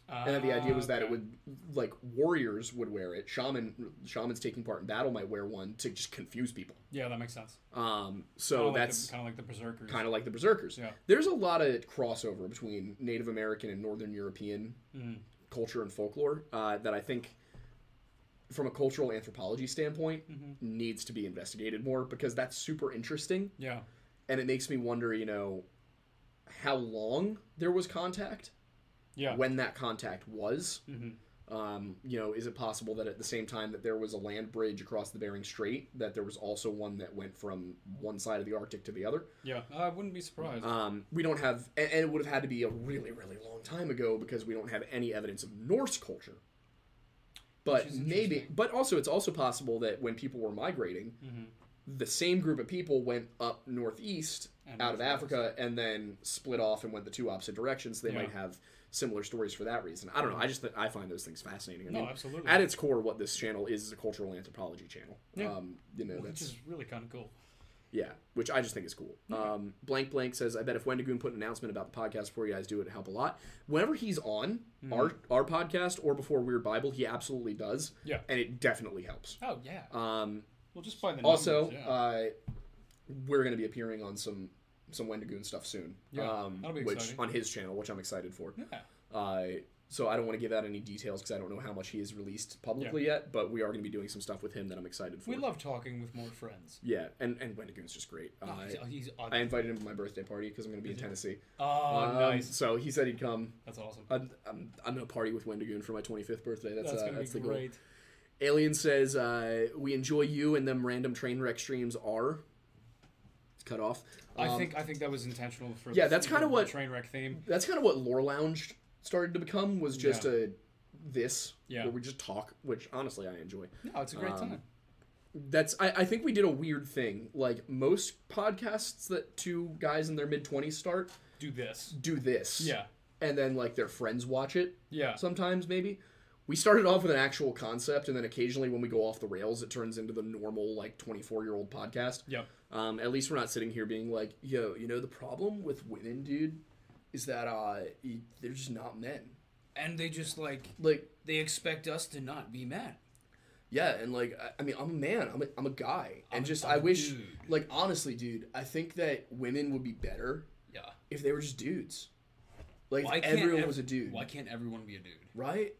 and the idea was that it would like warriors would wear it shaman shamans taking part in battle might wear one to just confuse people Yeah, that makes sense. um, so Kinda that's the, kind of like the berserkers. kind of like the berserkers Yeah. there's a lot of crossover between native american and northern european Mm. culture and folklore uh, that i think from a cultural anthropology standpoint Mm-hmm. needs to be investigated more because that's super interesting Yeah. and it makes me wonder you know how long there was contact Yeah. when that contact was Mhm. um, you know is it possible that at the same time that there was a land bridge across the bering strait that there was also one that went from one side of the arctic to the other Yeah. I wouldn't be surprised. um, we don't have and it would have had to be a really really long time ago because we don't have any evidence of norse culture but maybe but also it's also possible that when people were migrating Mm-hmm. the same group of people went up northeast And out of africa and then split off and went the two opposite directions they Yeah. might have similar stories for that reason i don't know i just th- i find those things fascinating I No, mean, absolutely. at its core what this channel is is a cultural anthropology channel Yeah. um, you know Which that's is really kind of cool. Yeah, which I just think is cool. Um, blank blank says, I bet if Wendigoon put an announcement about the podcast before you guys do it, it'd help a lot. Whenever he's on Hmm. our our podcast or before Weird Bible, he absolutely does. Yeah. and it definitely helps. Oh yeah. Um, well, just by the also, numbers, yeah. uh, we're going to be appearing on some some Wendigoon stuff soon. Yeah, um, that'll be which exciting. on his channel, which I'm excited for. yeah. Uh, so I don't want to give out any details because I don't know how much he has released publicly yet. But we are going to be doing some stuff with him that I'm excited for. We love talking with more friends. yeah, and and Wendigoon's just great. Uh, Oh, he's, he's I invited him to my birthday party because I'm going to be in Tennessee. oh, Um, nice. So he said he'd come. That's awesome. I'm, I'm, I'm going to party with Wendigoon for my 25th birthday. That's, That's uh, that's the goal. great. Alien says, uh, "We enjoy you, and them random train wreck streams are." It's cut off. I Um, think I think that was intentional for. yeah, the- that's kinda what- train wreck theme. that's kind of what Lore Lounge started to become. Was just Yeah. a this Yeah. where we just talk, which honestly I enjoy. No, it's a great Um, time. That's I, I think we did a weird thing. Like most podcasts that two guys in their mid twenties start Do this. do this. Yeah, And then like their friends watch it. yeah. sometimes maybe we started off with an actual concept and then occasionally when we go off the rails it turns into the normal like 24 year old podcast Yep. um, at least we're not sitting here being like yo you know the problem with women dude is that uh they're just not men And they just like like they expect us to not be men. yeah and like i, I mean i'm a man i'm a, I'm a guy and I'm just I'm i wish dude. like honestly dude i think that women would be better Yeah. if they were just dudes like Why everyone ev- was a dude Why can't everyone be a dude? right?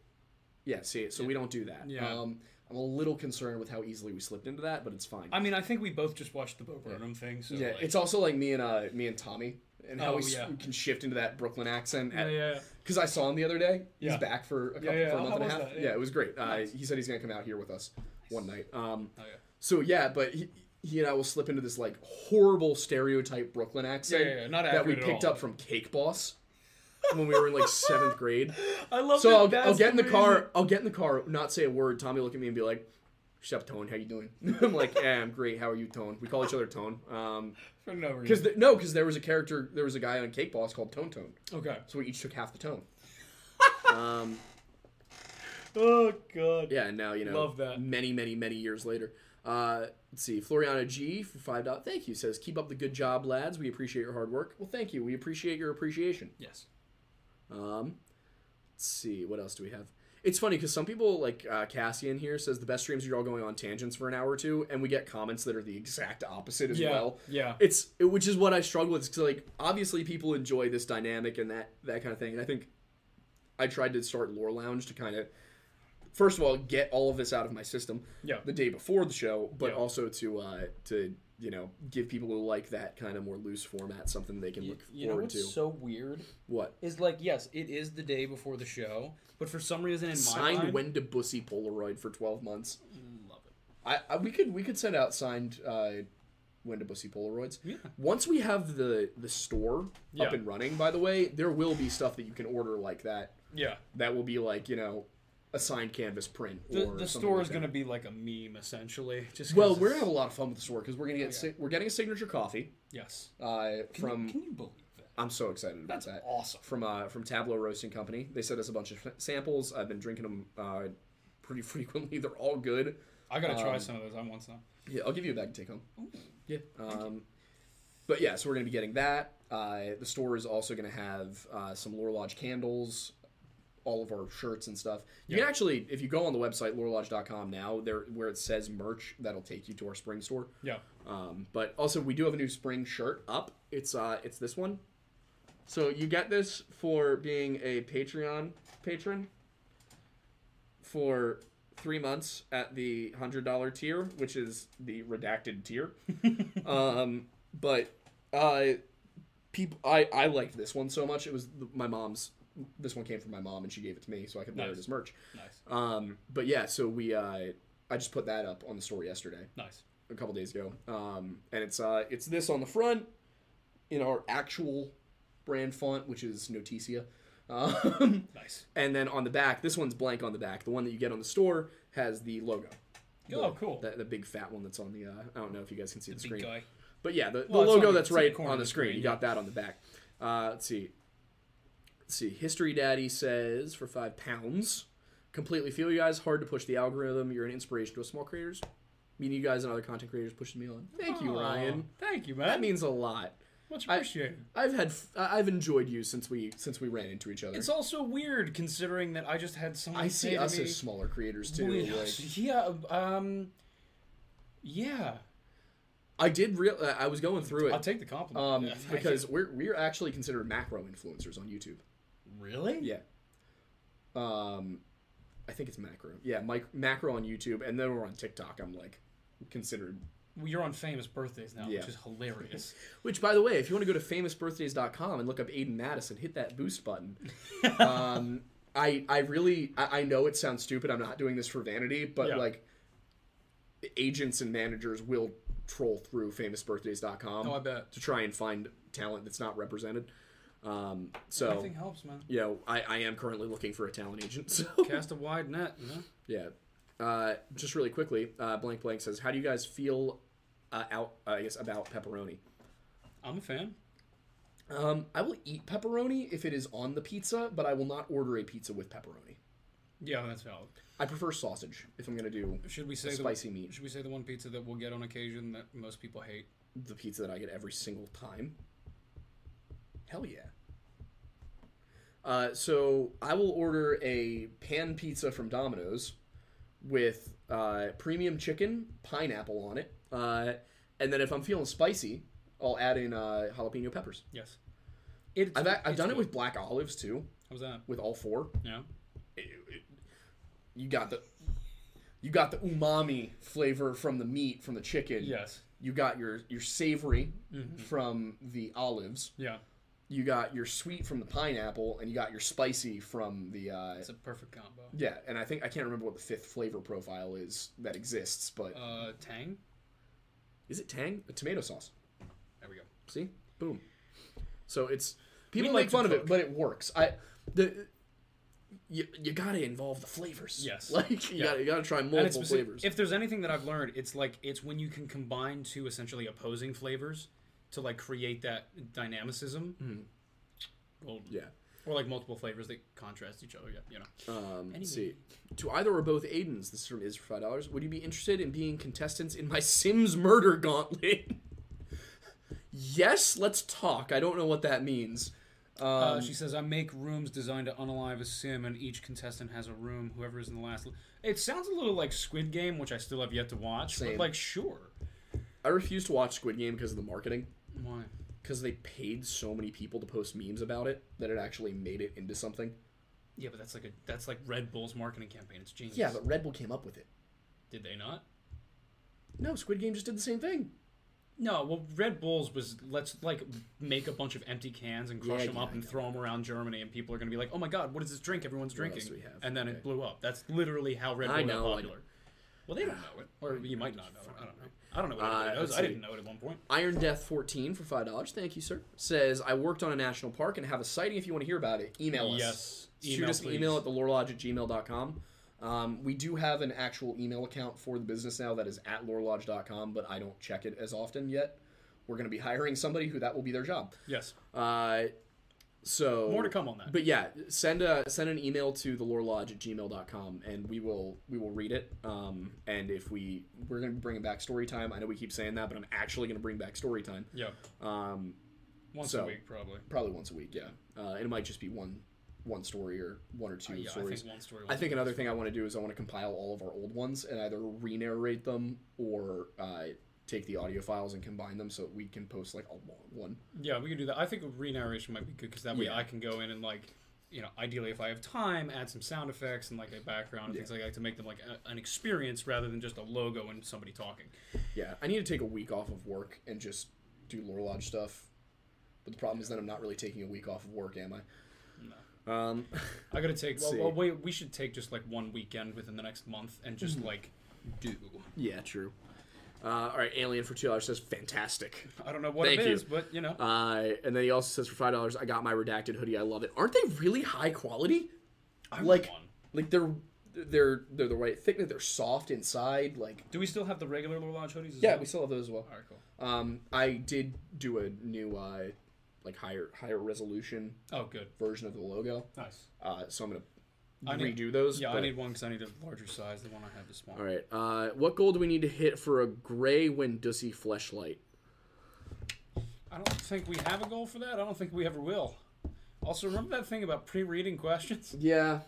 Yeah, see, so we don't do that. Yeah. Um, I'm a little concerned with how easily we slipped into that, but it's fine. I mean, I think we both just watched the Bo Burnham thing. So yeah, like, it's also like me and uh, me and Tommy, and how Oh, we, yeah. can shift into that Brooklyn accent. yeah, yeah. Because I saw him the other day. He's Yeah. back for a couple, yeah. for a Oh, month and a half. Yeah. It was great. Uh, he said he's gonna come out here with us one night. Um, Oh, yeah. so yeah, but he, he and I will slip into this like horrible stereotype Brooklyn accent that we picked up from Cake Boss when we were in like seventh grade. I love So that. I'll, I'll get in the car. I'll get in the car, not say a word. Tommy look at me and be like, "Shut up, Tone. How you doing?" I'm like, "Yeah, I'm great. How are you, Tone?" We call each other Tone. Um, for no reason. because no, because there was a character, there was a guy on Cake Boss called Tone Tone. okay. So we each took half the tone. um, Oh god. yeah, now you know. Love that. Many, many, many years later. Uh, let's see. Floriana G for five dollars. Thank you. Says, "Keep up the good job, lads. We appreciate your hard work." Well, thank you. We appreciate your appreciation. Yes. Um, let's see, what else do we have? It's funny because some people like uh, Cassian here says the best streams are all going on tangents for an hour or two, and we get comments that are the exact opposite as Yeah. well. Yeah. It's it, which is what I struggle with. Because like obviously people enjoy this dynamic and that that kind of thing, and I think I tried to start Lore Lounge to kind of first of all get all of this out of my system Yeah. the day before the show, but Yeah. also to uh, to you know give people who like that kind of more loose format something they can You, look you know forward what's to. so weird what is like yes, it is the day before the show, but for some reason in my signed mind, Wenda Bussy Polaroid for twelve months. love it. I, I we could we could send out signed uh, Wenda Bussy Polaroids. Yeah. Once we have the the store Yeah. up and running, by the way, there will be stuff that you can order like that. Yeah. That will be like you know a signed canvas print. The, or the store like is that. going to be like a meme essentially. Just 'cause Well, we're gonna have a lot of fun with the store because we're gonna get yeah. si- we're getting a signature coffee yes. uh, Can from. you, can you believe that? I'm so excited about That's that. awesome. From uh, from Tableau Roasting Company, they sent us a bunch of samples. I've been drinking them uh, pretty frequently. They're all good. I gotta try Um, some of those. I want some. Yeah, I'll give you a bag to take home. Yeah. Um, but yeah, so we're gonna be getting that. Uh, the store is also gonna have uh, some Lore Lodge candles, all of our shirts and stuff. You Yeah. can actually, if you go on the website lorelodge.com now, there where it says merch, that'll take you to our spring store. Yeah. Um, but also, we do have a new spring shirt up. It's uh, it's this one. So you get this for being a Patreon patron for three months at the hundred dollar tier, which is the redacted tier. um, but uh, people, I I liked this one so much. It was the, my mom's. This one came from my mom, and she gave it to me, so I could wear it Nice. as merch. Nice. Um, but yeah, so we uh, I just put that up on the store yesterday Nice. a couple days ago. Um, and it's uh, it's this on the front in our actual brand font, which is Noticia. Um, Nice. and then on the back, this one's blank on the back. The one that you get on the store has the logo. Oh, cool. The, the big fat one that's on the. Uh, I don't know if you guys can see the, Big screen, guy. but yeah, the, the Well, logo on the- that's it's in the right corner on of the the screen. screen, You got that on the back. Uh, let's see. Let's see. History Daddy says for five pounds. Completely feel you guys. Hard to push the algorithm. You're an inspiration to us small creators. Meeting you guys and other content creators pushing me on. Thank you, Ryan. Thank you, man. That means a lot. Much I- appreciated. I've had f- I- I've enjoyed you since we since we ran into each other. It's also weird considering that I just had someone I say see us me, as smaller creators too. "Wait, Like, yeah, um, yeah. I did real. I was going through it. I'll take the compliment. um, Yeah, because you. we're we're actually considered macro influencers on YouTube. Really, Yeah. Um, I think it's macro. Yeah, Mike macro on YouTube, and then we're on TikTok. I'm like considered. Well, you're on famous birthdays now, Yeah. which is hilarious. Which, by the way, if you want to go to famousbirthdays.com and look up Aidan Madison, hit that boost button. um, I I really I, I know it sounds stupid. I'm not doing this for vanity, but Yeah. like agents and managers will troll through famousbirthdays.com Oh, I bet. to try and find talent that's not represented. Um, so Anything helps, man. you know, I, I am currently looking for a talent agent. So Cast a wide net, you know. yeah. Uh, just really quickly, uh, blank blank says, how do you guys feel uh, out? Uh, I guess about pepperoni. I'm a fan. Um, I will eat pepperoni if it is on the pizza, but I will not order a pizza with pepperoni. Yeah, that's valid. I prefer sausage if I'm gonna do Should we say the, spicy meat. Should we say the one pizza that we'll get on occasion that most people hate? The pizza that I get every single time. Hell yeah. Uh, so I will order a pan pizza from Domino's with uh, premium chicken, pineapple on it, uh, and then if I'm feeling spicy, I'll add in uh, jalapeno peppers. Yes. It, I've, I've it's done it with black olives too, How's that? with all four. Yeah. you got the you got the umami flavor from the meat from the chicken. Yes. You got your your savory from the olives. Yeah. You got your sweet from the pineapple, and you got your spicy from the. Uh, It's a perfect combo. yeah, and I think I can't remember what the fifth flavor profile is that exists, but Uh, Tang. is it tang? A tomato sauce. There we go. See, boom. So it's people make fun of it, but it works. I the you, you gotta involve the flavors. Yes. like you Yeah. gotta you gotta try multiple flavors. if there's anything that I've learned, it's like it's when you can combine two essentially opposing flavors to like create that dynamicism. Golden. yeah. Or like multiple flavors that contrast each other. Yeah, you know. Um, Anyway. see. To either or both Aidans, this is from is for five dollars. Would you be interested in being contestants in my Sims murder gauntlet? yes, let's talk. I don't know what that means. Um, Uh, she says, "I make rooms designed to unalive a sim, and each contestant has a room. Whoever is in the last." It sounds a little like Squid Game, which I still have yet to watch. Same. But like, sure. I refuse to watch Squid Game because of the marketing. Why? Because they paid so many people to post memes about it that it actually made it into something. Yeah, but that's like a that's like Red Bull's marketing campaign. It's genius. Yeah, but Red Bull came up with it. did they not? No, Squid Game just did the same thing. No, well, Red Bulls was let's like make a bunch of empty cans and crush Yeah, them yeah, up and throw them around Germany, and people are going to be like, "Oh my God, what is this drink everyone's What drinking?" do we have? And then Okay. it blew up. That's literally how Red Bull I got know, popular. Well, they don't know it, or you might not know it. I don't know. I don't know what Uh, knows. I didn't know it at one point. Iron Death 14 for $5. Thank you, sir. Says, I worked on a national park and have a sighting if you want to hear about it. Email us. Yes, Shoot email, us an email at thelorelodge at gmail.com. Um, we do have an actual email account for the business now that is at lorelodge.com, but I don't check it as often yet. We're going to be hiring somebody who that will be their job. Yes, Uh, so more to come on that. But yeah, send a send an email to the lorelodge at gmail.com and we will we will read it. Um, and if we we're gonna bring back story time. I know we keep saying that, but I'm actually gonna bring back story time. yeah, Um, once so- a week probably. probably once a week. Yeah, uh, and it might just be one one story or one or two Uh, yeah, I stories. think one story. I think another thing I want to do is I want to compile all of our old ones and either re-narrate them or uh, take the audio files and combine them so we can post like a long one. Yeah, we can do that. I think a re-narration might be good because that way Yeah. I can go in and like, you know, ideally if I have time, add some sound effects and like a background and Yeah. things like that to make them like a, an experience rather than just a logo and somebody talking. Yeah, I need to take a week off of work and just do Lore Lodge stuff. But the problem is that I'm not really taking a week off of work, am I? No. Um, I gotta take. Well, well, wait, we should take just like one weekend within the next month and just Mm-hmm. like do. yeah, true. Uh, all right, Alien for two dollars says fantastic. I don't know what Thank it you. is, but you know, Uh, and then he also says for five dollars, I got my redacted hoodie. I love it. Aren't they really high quality? I like- one. Like they're they're they're the right thickness. They're soft inside. Like Do we still have the regular Lore Lodge hoodies? As yeah, well? we still have those as well. All right, cool. Um, I did do a new uh, like higher higher resolution Oh, good. version of the logo. Nice. Uh, so I'm gonna I need- redo those. Yeah, I need one because I need a larger size. The one I have is small. All right. Uh, what goal do we need to hit for a gray Wendussy fleshlight? I don't think we have a goal for that. I don't think we ever will. Also, remember that thing about pre-reading questions? Yeah.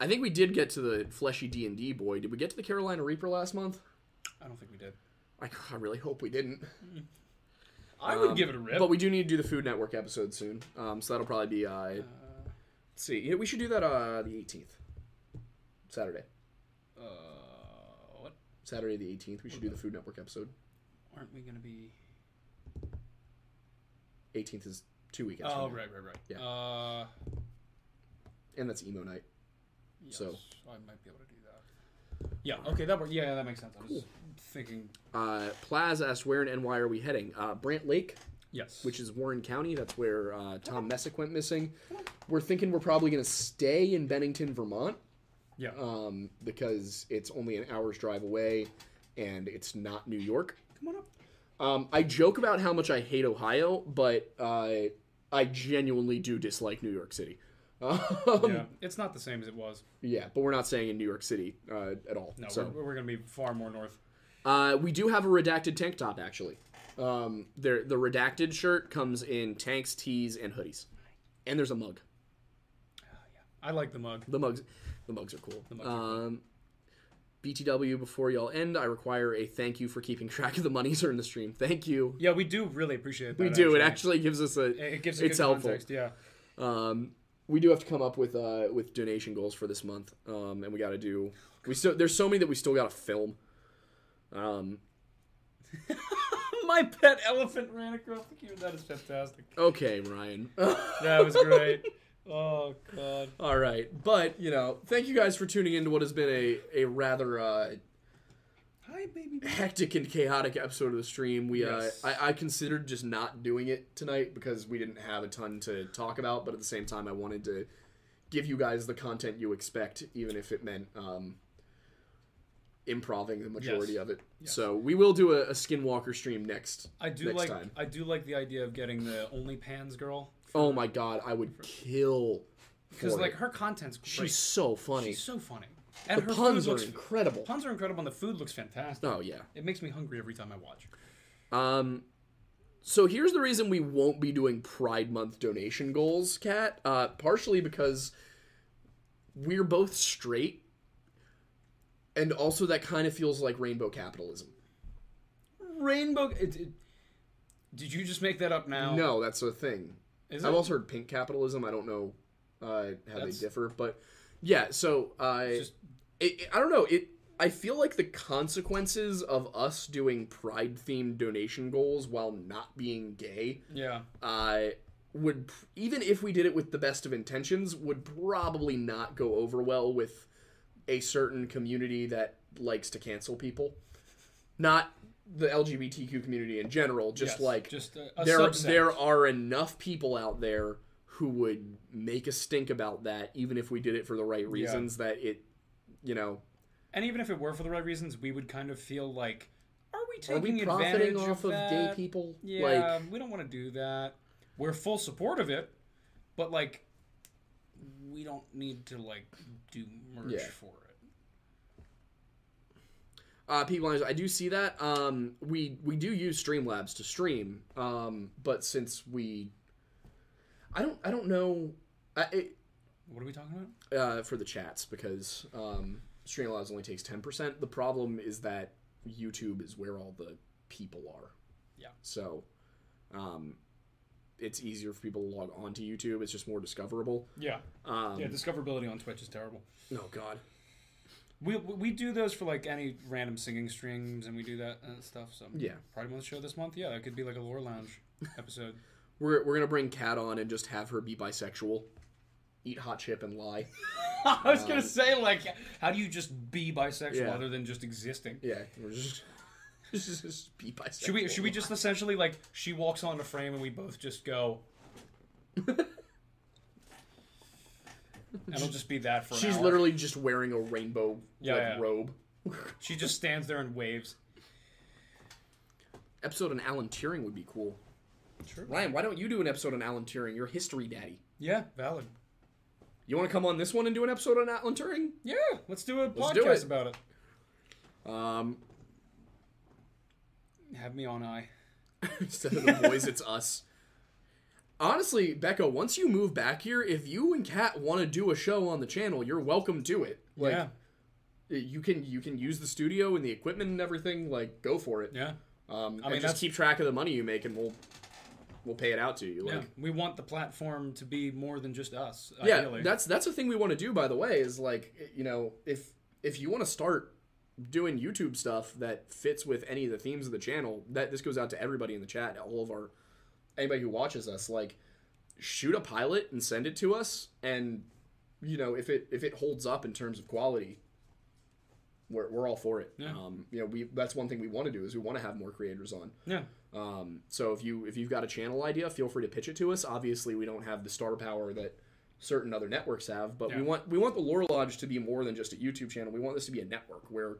I think we did get to the fleshy D and D boy. Did we get to the Carolina Reaper last month? I don't think we did. I, I really hope we didn't. I would Um, give it a rip. But we do need to do the Food Network episode soon. Um, so that'll probably be uh, Let's see. Yeah, we should do that uh the 18th. Saturday. Uh, what? Saturday the 18th. We should do the Food Network episode. Aren't we gonna be? 18th is two weekends. Oh, from now. right, right, right. Yeah. Uh, And that's emo night. yes, So- I might be able to do that. Yeah. Okay. That works. Yeah, that makes sense. I was thinking. Uh, Plaz asked, where in NY are we heading? Uh, Brant Lake, Yes. which is Warren County. That's where uh, Tom Messick went missing. We're thinking we're probably going to stay in Bennington, Vermont, Yeah. um, because it's only an hour's drive away and it's not New York. Come on up. Um, I joke about how much I hate Ohio, but uh, I genuinely do dislike New York City. Um, Yeah. It's not the same as it was. yeah, but we're not staying in New York City uh, at all. No, so. we're, we're gonna be far more north. Uh, we do have a redacted tank top actually. Um, there, the redacted shirt comes in tanks, tees, and hoodies, and there's a mug. I like the mug. The mugs, the mugs are cool. mugs are cool. um, BTW, before y'all end, I require a thank you for keeping track of the monies during the stream. Thank you. Yeah, we do really appreciate that. We do. It actually gives us a. It gives a it's good helpful. context. Yeah. Um, we do have to come up with uh with donation goals for this month. Um, and we got to do. We still there's so many that we still got to film. Um, My pet elephant ran across the queue. That is fantastic. okay, Ryan. That was great. oh god. All right, but you know, thank you guys for tuning in to what has been a a rather uh, Hi, baby. hectic and chaotic episode of the stream. We Yes. uh, I, I considered just not doing it tonight because we didn't have a ton to talk about, but at the same time, I wanted to give you guys the content you expect, even if it meant um, improving the majority Yes. of it. So we will do a, a Skinwalker stream next. I do next like time. I do like the idea of getting the OnlyPans girl Oh my god, I would kill because like it. her content's great. She's so funny. She's so funny. And the her puns food are looks incredible. puns are incredible and the food looks fantastic. Oh yeah. It makes me hungry every time I watch. Um, so here's the reason we won't be doing Pride Month donation goals, Kat. Uh, partially because we're both straight, and also that kind of feels like rainbow capitalism. Rainbow. It, it, did you just make that up now? No, that's a thing. Is I've it? also heard pink capitalism. I don't know uh, how That's- they differ, but yeah. So uh, just- it, it- I don't know. It. I feel like the consequences of us doing Pride themed donation goals while not being gay Yeah. uh, would even if we did it with the best of intentions would probably not go over well with a certain community that likes to cancel people. Not the lgbtq community in general just Yes, like just a, a there subset. there are enough people out there who would make a stink about that even if we did it for the right reasons that it you know. And even if it were for the right reasons, we would kind of feel like, are we are taking we advantage profiting off of, of, gay people? Yeah, like we don't want to do that. We're full support of it, but like, we don't need to like do merch Yeah. for it. Uh, people, I do see that. Um, we we do use Streamlabs to stream, um, but since we, I don't I don't know, I, it, What are we talking about? uh, for the chats because um, Streamlabs only takes ten percent. The problem is that YouTube is where all the people are. Yeah. So, um, it's easier for people to log on to YouTube. It's just more discoverable. Yeah, Um, yeah. Discoverability on Twitch is terrible. oh God. We we do those for like any random singing streams, and we do that and stuff. So Yeah. Pride Month show this month. Yeah, that could be like a lore lounge episode. We're we're gonna bring Kat on and just have her be bisexual, eat hot chip and lie. I was gonna say like, how do you just be bisexual Yeah. other than just existing? Yeah, we're just just, be bisexual. Should we should we just essentially like she walks on the frame and we both just go and it'll just be that for an She's hour. literally just wearing a rainbow Yeah, like yeah. robe. she just stands there and waves. Episode on Alan Turing would be cool. Sure. Ryan, why don't you do an episode on Alan Turing? You're history daddy. Yeah, valid. You want to come on this one and do an episode on Alan Turing? Yeah, let's do a Let's do podcast it. about it. Um, Have me on eye. instead of the boys, it's us. Honestly, Becca, once you move back here, if you and Kat want to do a show on the channel, you're welcome to it. Like, yeah, you can you can use the studio and the equipment and everything. Like, go for it. yeah. Um, I mean, and that's- just keep track of the money you make, and we'll we'll pay it out to you. Like, Yeah, we want the platform to be more than just us. yeah, that's that's the thing we want to do. By the way, is like you know if if you want to start doing YouTube stuff that fits with any of the themes of the channel, that this goes out to everybody in the chat, all of our anybody who watches us. Like, shoot a pilot and send it to us, and you know if it if it holds up in terms of quality. We're, we're all for it. Yeah. Um, you know, we that's one thing we want to do is we want to have more creators on. yeah. Um, so if you if you've got a channel idea, feel free to pitch it to us. Obviously, we don't have the star power that certain other networks have, but we want we want the Lore Lodge to be more than just a YouTube channel. We want this to be a network where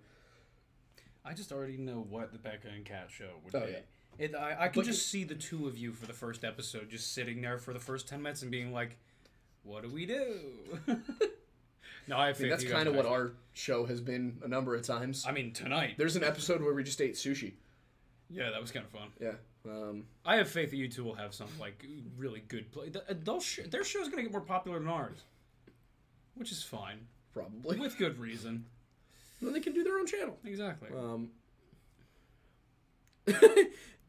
I just already know what the Becca and Kat show would Oh, be. yeah. It, I, I can just see the two of you for the first episode, just sitting there for the first ten minutes and being like, "What do we do?" no, I I mean, that's kind of what our show has been a number of times. I mean, tonight. There's an episode where we just ate sushi. Yeah, that was kind of fun. Yeah. Um, I have faith that you two will have some like really good play. th- uh, They'll sh- their show's gonna get more popular than ours, which is fine probably. with good reason. Then they can do their own channel. Exactly. Um,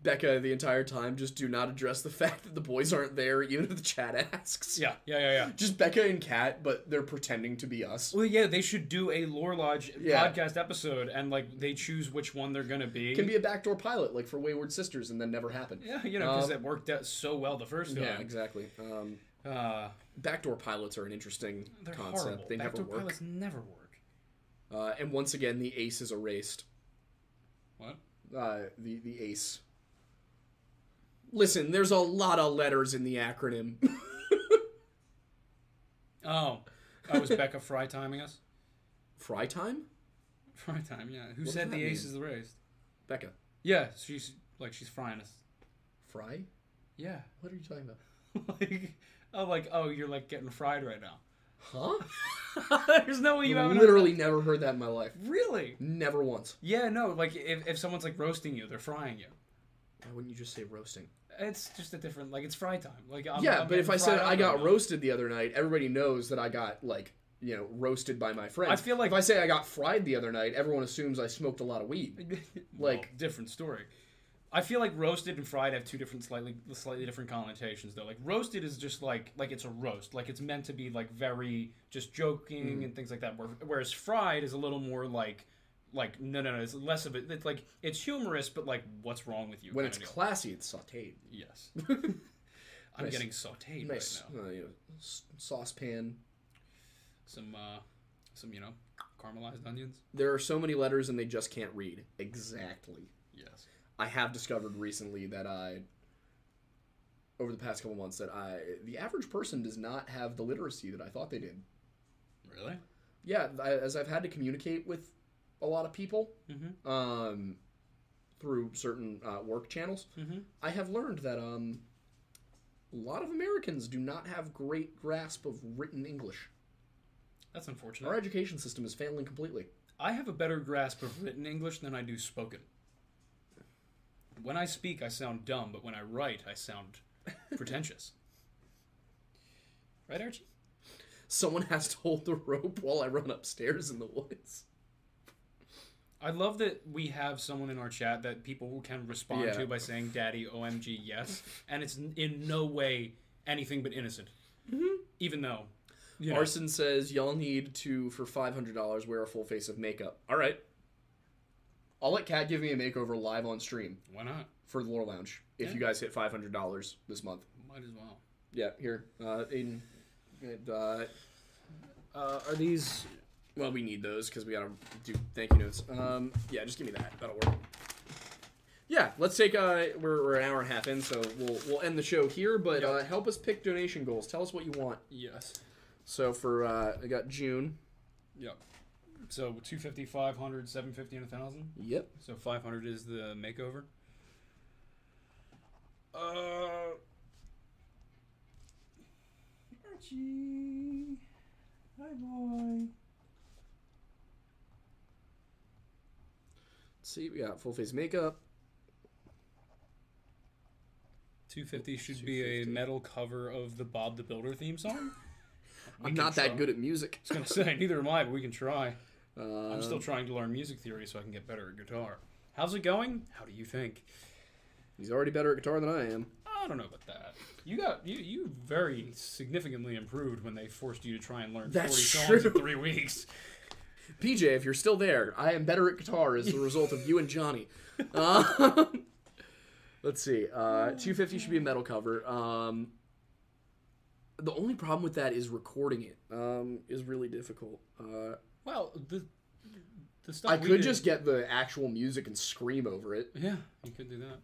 Becca, the entire time, just do not address the fact that the boys aren't there, even if the chat asks. yeah, yeah, yeah, yeah. Just Becca and Kat, but they're pretending to be us. Well, yeah, they should do a Lore Lodge Yeah. podcast episode, and like they choose which one they're gonna be. can be a backdoor pilot like for Wayward Sisters and then never happen. yeah, you know, because Um, it worked out so well the first Yeah, time. exactly. Um, Uh, backdoor pilots are an interesting they're concept. horrible. They never Backdoor work. pilots never work. Uh, and once again, the ace is erased. What? Uh, the the ace. Listen, there's a lot of letters in the acronym. Oh, oh, was Becca fry timing us? Fry time, Fry time, yeah. Who does said that the ace mean? is erased? Becca. Yeah, she's like she's frying us. Fry? Yeah, What are you talking about? like oh, like oh, you're like getting fried right now. Huh? There's no way you I've haven't literally never heard that in my life. really. Never once. Yeah, no, like if, if someone's like roasting you, they're frying you. Why wouldn't you just say roasting? It's just a different like it's fry time. Like I'm, yeah, I'm but if I said I got roasted the other night, everybody knows that I got like you know roasted by my friends. I feel like- if I say I got fried the other night, everyone assumes I smoked a lot of weed. Well, like- different story. I feel like roasted and fried have two different slightly slightly different connotations though. Like roasted is just like like it's a roast. Like it's meant to be like very just joking Mm. and things like that. Whereas fried is a little more like like no no no it's less of it. It's like it's humorous but like what's wrong with you? When it's classy, it's sautéed. yes. I'm Nice. getting sautéed Nice, right now. uh, you know, s- saucepan. Some uh some you know caramelized onions. There are so many letters and they just can't read. Exactly. I have discovered recently that I, over the past couple months, that I the average person does not have the literacy that I thought they did. Really? Yeah, I, as I've had to communicate with a lot of people Mm-hmm. um, through certain uh, work channels, Mm-hmm. I have learned that um, a lot of Americans do not have great grasp of written English. That's unfortunate. Our education system is failing completely. I have a better grasp of written English than I do spoken. When I speak, I sound dumb, but when I write, I sound pretentious. Right, Archie? Someone has to hold the rope while I run upstairs in the woods. I love that we have someone in our chat that people can respond Yeah. to by saying "Daddy, OMG, yes," and it's in no way anything but innocent. Mm-hmm. Even though, you know, Arson says y'all need to for five hundred dollars wear a full face of makeup. All right. I'll let Kat give me a makeover live on stream why not? for the Lore Lounge if Yeah. you guys hit five hundred dollars this month. Might as well. Yeah, here, uh, Aidan. And, uh, Uh, are these? well, we need those because we gotta do thank you notes. Um, yeah, just give me that. That'll work. Yeah, let's take. Uh, we're, we're an hour and a half in, so we'll we'll end the show here. But uh, help us pick donation goals. Tell us what you want. Yes. So for uh, I got June. Yep. So 250, 500, 750, and 1,000? Yep. So 500 is the makeover. Uh. Archie. Hi, boy. Let's see, we got full face makeup. 250 should be a metal cover of the Bob the Builder theme song. I'm not that try. good at music. I was gonna say neither am I, but we can try. Uh, I'm still trying to learn music theory so I can get better at guitar. How's it going? How do you think? He's already better at guitar than I am. I don't know about that. You got you you very significantly improved when they forced you to try and learn That's 40 songs in 3 weeks. PJ, if you're still there, I am better at guitar as a result of you and Johnny. Um, let's see. Uh, 250 should be a metal cover. Um, the only problem with that is recording it um, is really difficult. Uh, Well, the the stuff I could did- just get the actual music and scream over it. Yeah, you could do that.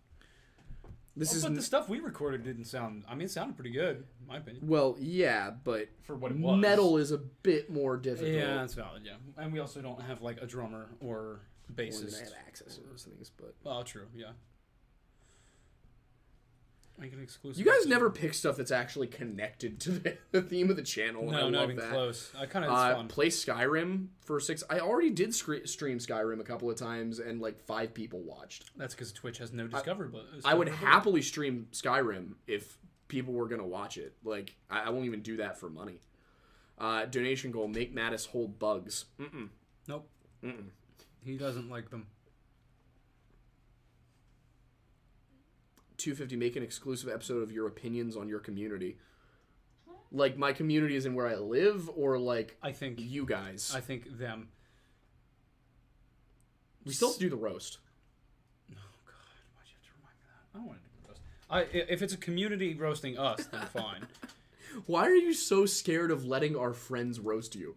This Oh, is but n- the stuff we recorded didn't sound. I mean, it sounded pretty good, in my opinion. well, yeah, but For what it was. metal is a bit more difficult. Yeah, that's valid. Yeah, and we also don't have like a drummer or We're gonna bassist. have access to those things, but Well, true. Yeah. Make an exclusive. you guys episode. never pick stuff that's actually connected to the, the theme of the channel. and I No, not love even that. close. I kind of Uh, play Skyrim for six. I already did scre- stream Skyrim a couple of times, and like five people watched. That's because Twitch has no discovery. but I would happily stream Skyrim if people were gonna watch it. Like I, I won't even do that for money. Uh, donation goal: Make Mattis hold bugs. Mm-mm. Nope. Mm-mm. He doesn't like them. 250 make an exclusive episode of your opinions on your community like my community is in where i live or like I think. you guys I think them. we still have to do the roast Oh God! Why'd you have to remind me that? I don't want to do the roast. I, i- if it's a community roasting us, then fine. why are you so scared of letting our friends roast you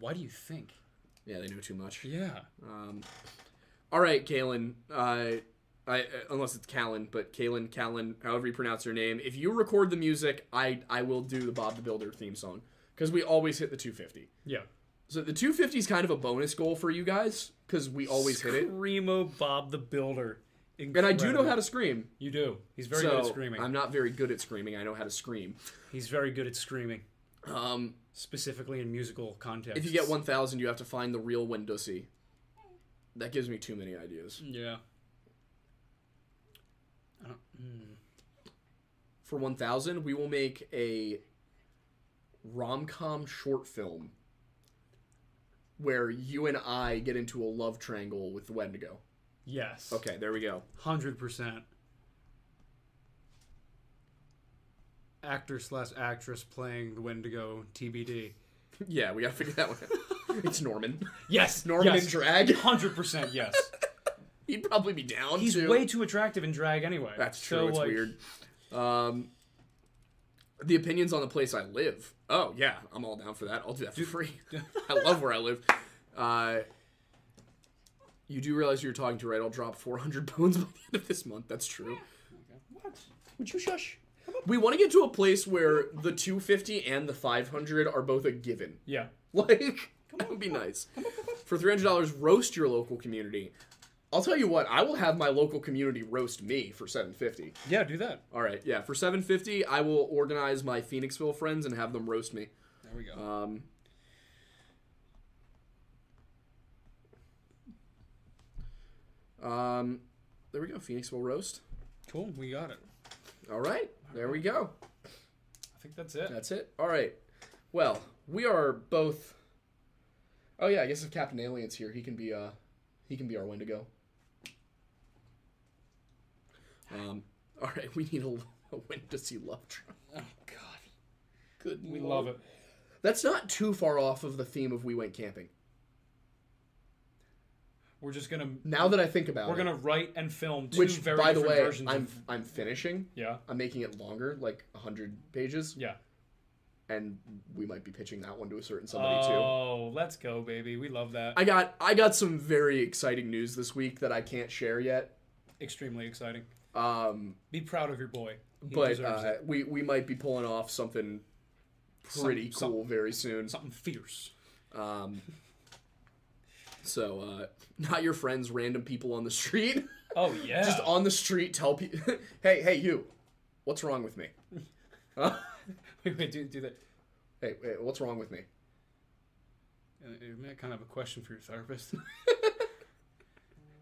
Why do you think? yeah they know too much Yeah. um, all right Kalen. Uh, I, unless it's Callan, but Kalen, Callan, however you pronounce your name. If you record the music, I I will do the Bob the Builder theme song because we always hit the 250. Yeah. So the 250 is kind of a bonus goal for you guys because we always hit it. Screamo Bob the Builder. And I do know how to scream. You do. He's very so good at screaming. I'm not very good at screaming. I know how to scream. He's very good at screaming, Um, specifically in musical context. if you get 1,000, you have to find the real Wendussy. That gives me too many ideas. Yeah. Mm. For 1,000, we will make a rom com short film where you and I get into a love triangle with the Wendigo. Yes. Okay, there we go. Hundred percent. Actor slash actress playing the Wendigo TBD. Yeah, we gotta figure that one out. it's Norman. Yes, Norman yes. in drag. Hundred percent, yes. He'd probably be down. He's too. way too attractive in drag anyway. That's So, true. it's like, weird. Um, the opinions on the place I live. Oh yeah, I'm all down for that. I'll do that for free. I love where I live. Uh, you do realize who you're talking to, right? I'll drop 400 bones by the end of this month. That's true. What? Would you shush? We want to get to a place where the 250 and the 500 are both a given. Yeah. Like that would be nice. For three hundred dollars, roast your local community. I'll tell you what, I will have my local community roast me for seven fifty. Yeah, do that. All right, yeah, for seven fifty, I will organize my Phoenixville friends and have them roast me. There we go. Um, um, there we go, Phoenixville roast. cool, we got it. All right, there we go. I think that's it. That's it. All right. Well, we are both. Oh yeah, I guess if Captain Alien's here, he can be uh, he can be our Wendigo. Um. All right, we need a, a Wendigo love triangle. Oh God, Good. we lord. love it. That's not too far off of the theme of We Went Camping. We're just gonna Now that I think about it. we're gonna write and film two which very by the way, versions I'm of I'm finishing. yeah I'm making it longer, like hundred pages, yeah. and we might be pitching that one to a certain somebody too. Oh, let's go, baby. We love that. I got I got some very exciting news this week that I can't share yet. Extremely exciting. Um, Be proud of your boy. He but uh, we we might be pulling off something pretty Some- cool very soon. something fierce. Um, so uh, not your friends, random people on the street. Oh yeah. Just on the street, tell people, hey hey you, what's wrong with me? Huh? wait, wait, do do that. Hey, hey, what's wrong with me? Uh, Isn't that kind of a question for your therapist?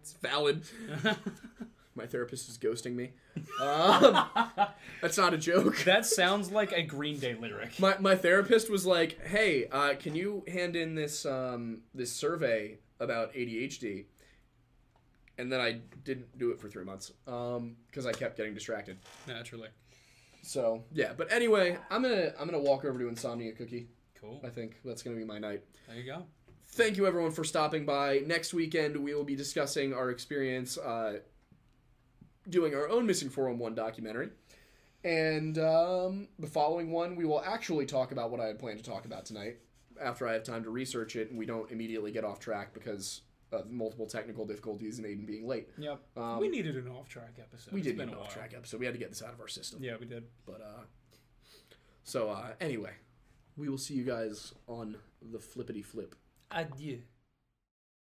It's valid. My therapist is ghosting me. Um, that's not a joke. that sounds like a Green Day lyric. My, my therapist was like, "Hey, uh, can you hand in this um, this survey about ADHD?" And then I didn't do it for three months because I kept getting distracted. Naturally. So yeah, but anyway, I'm gonna I'm gonna walk over to Insomnia Cookie. Cool. I think that's gonna be my night. There you go. Thank you everyone for stopping by. Next weekend we will be discussing our experience uh, doing our own Missing 411 documentary. And um, the following one, we will actually talk about what I had planned to talk about tonight after I have time to research it and we don't immediately get off track because of multiple technical difficulties and Aidan being late. Yep. Um, we needed an off-track episode. We did get an off track episode. We had to get this out of our system. Yeah, we did. But uh so uh anyway, we will see you guys on the flippity flip. Adieu.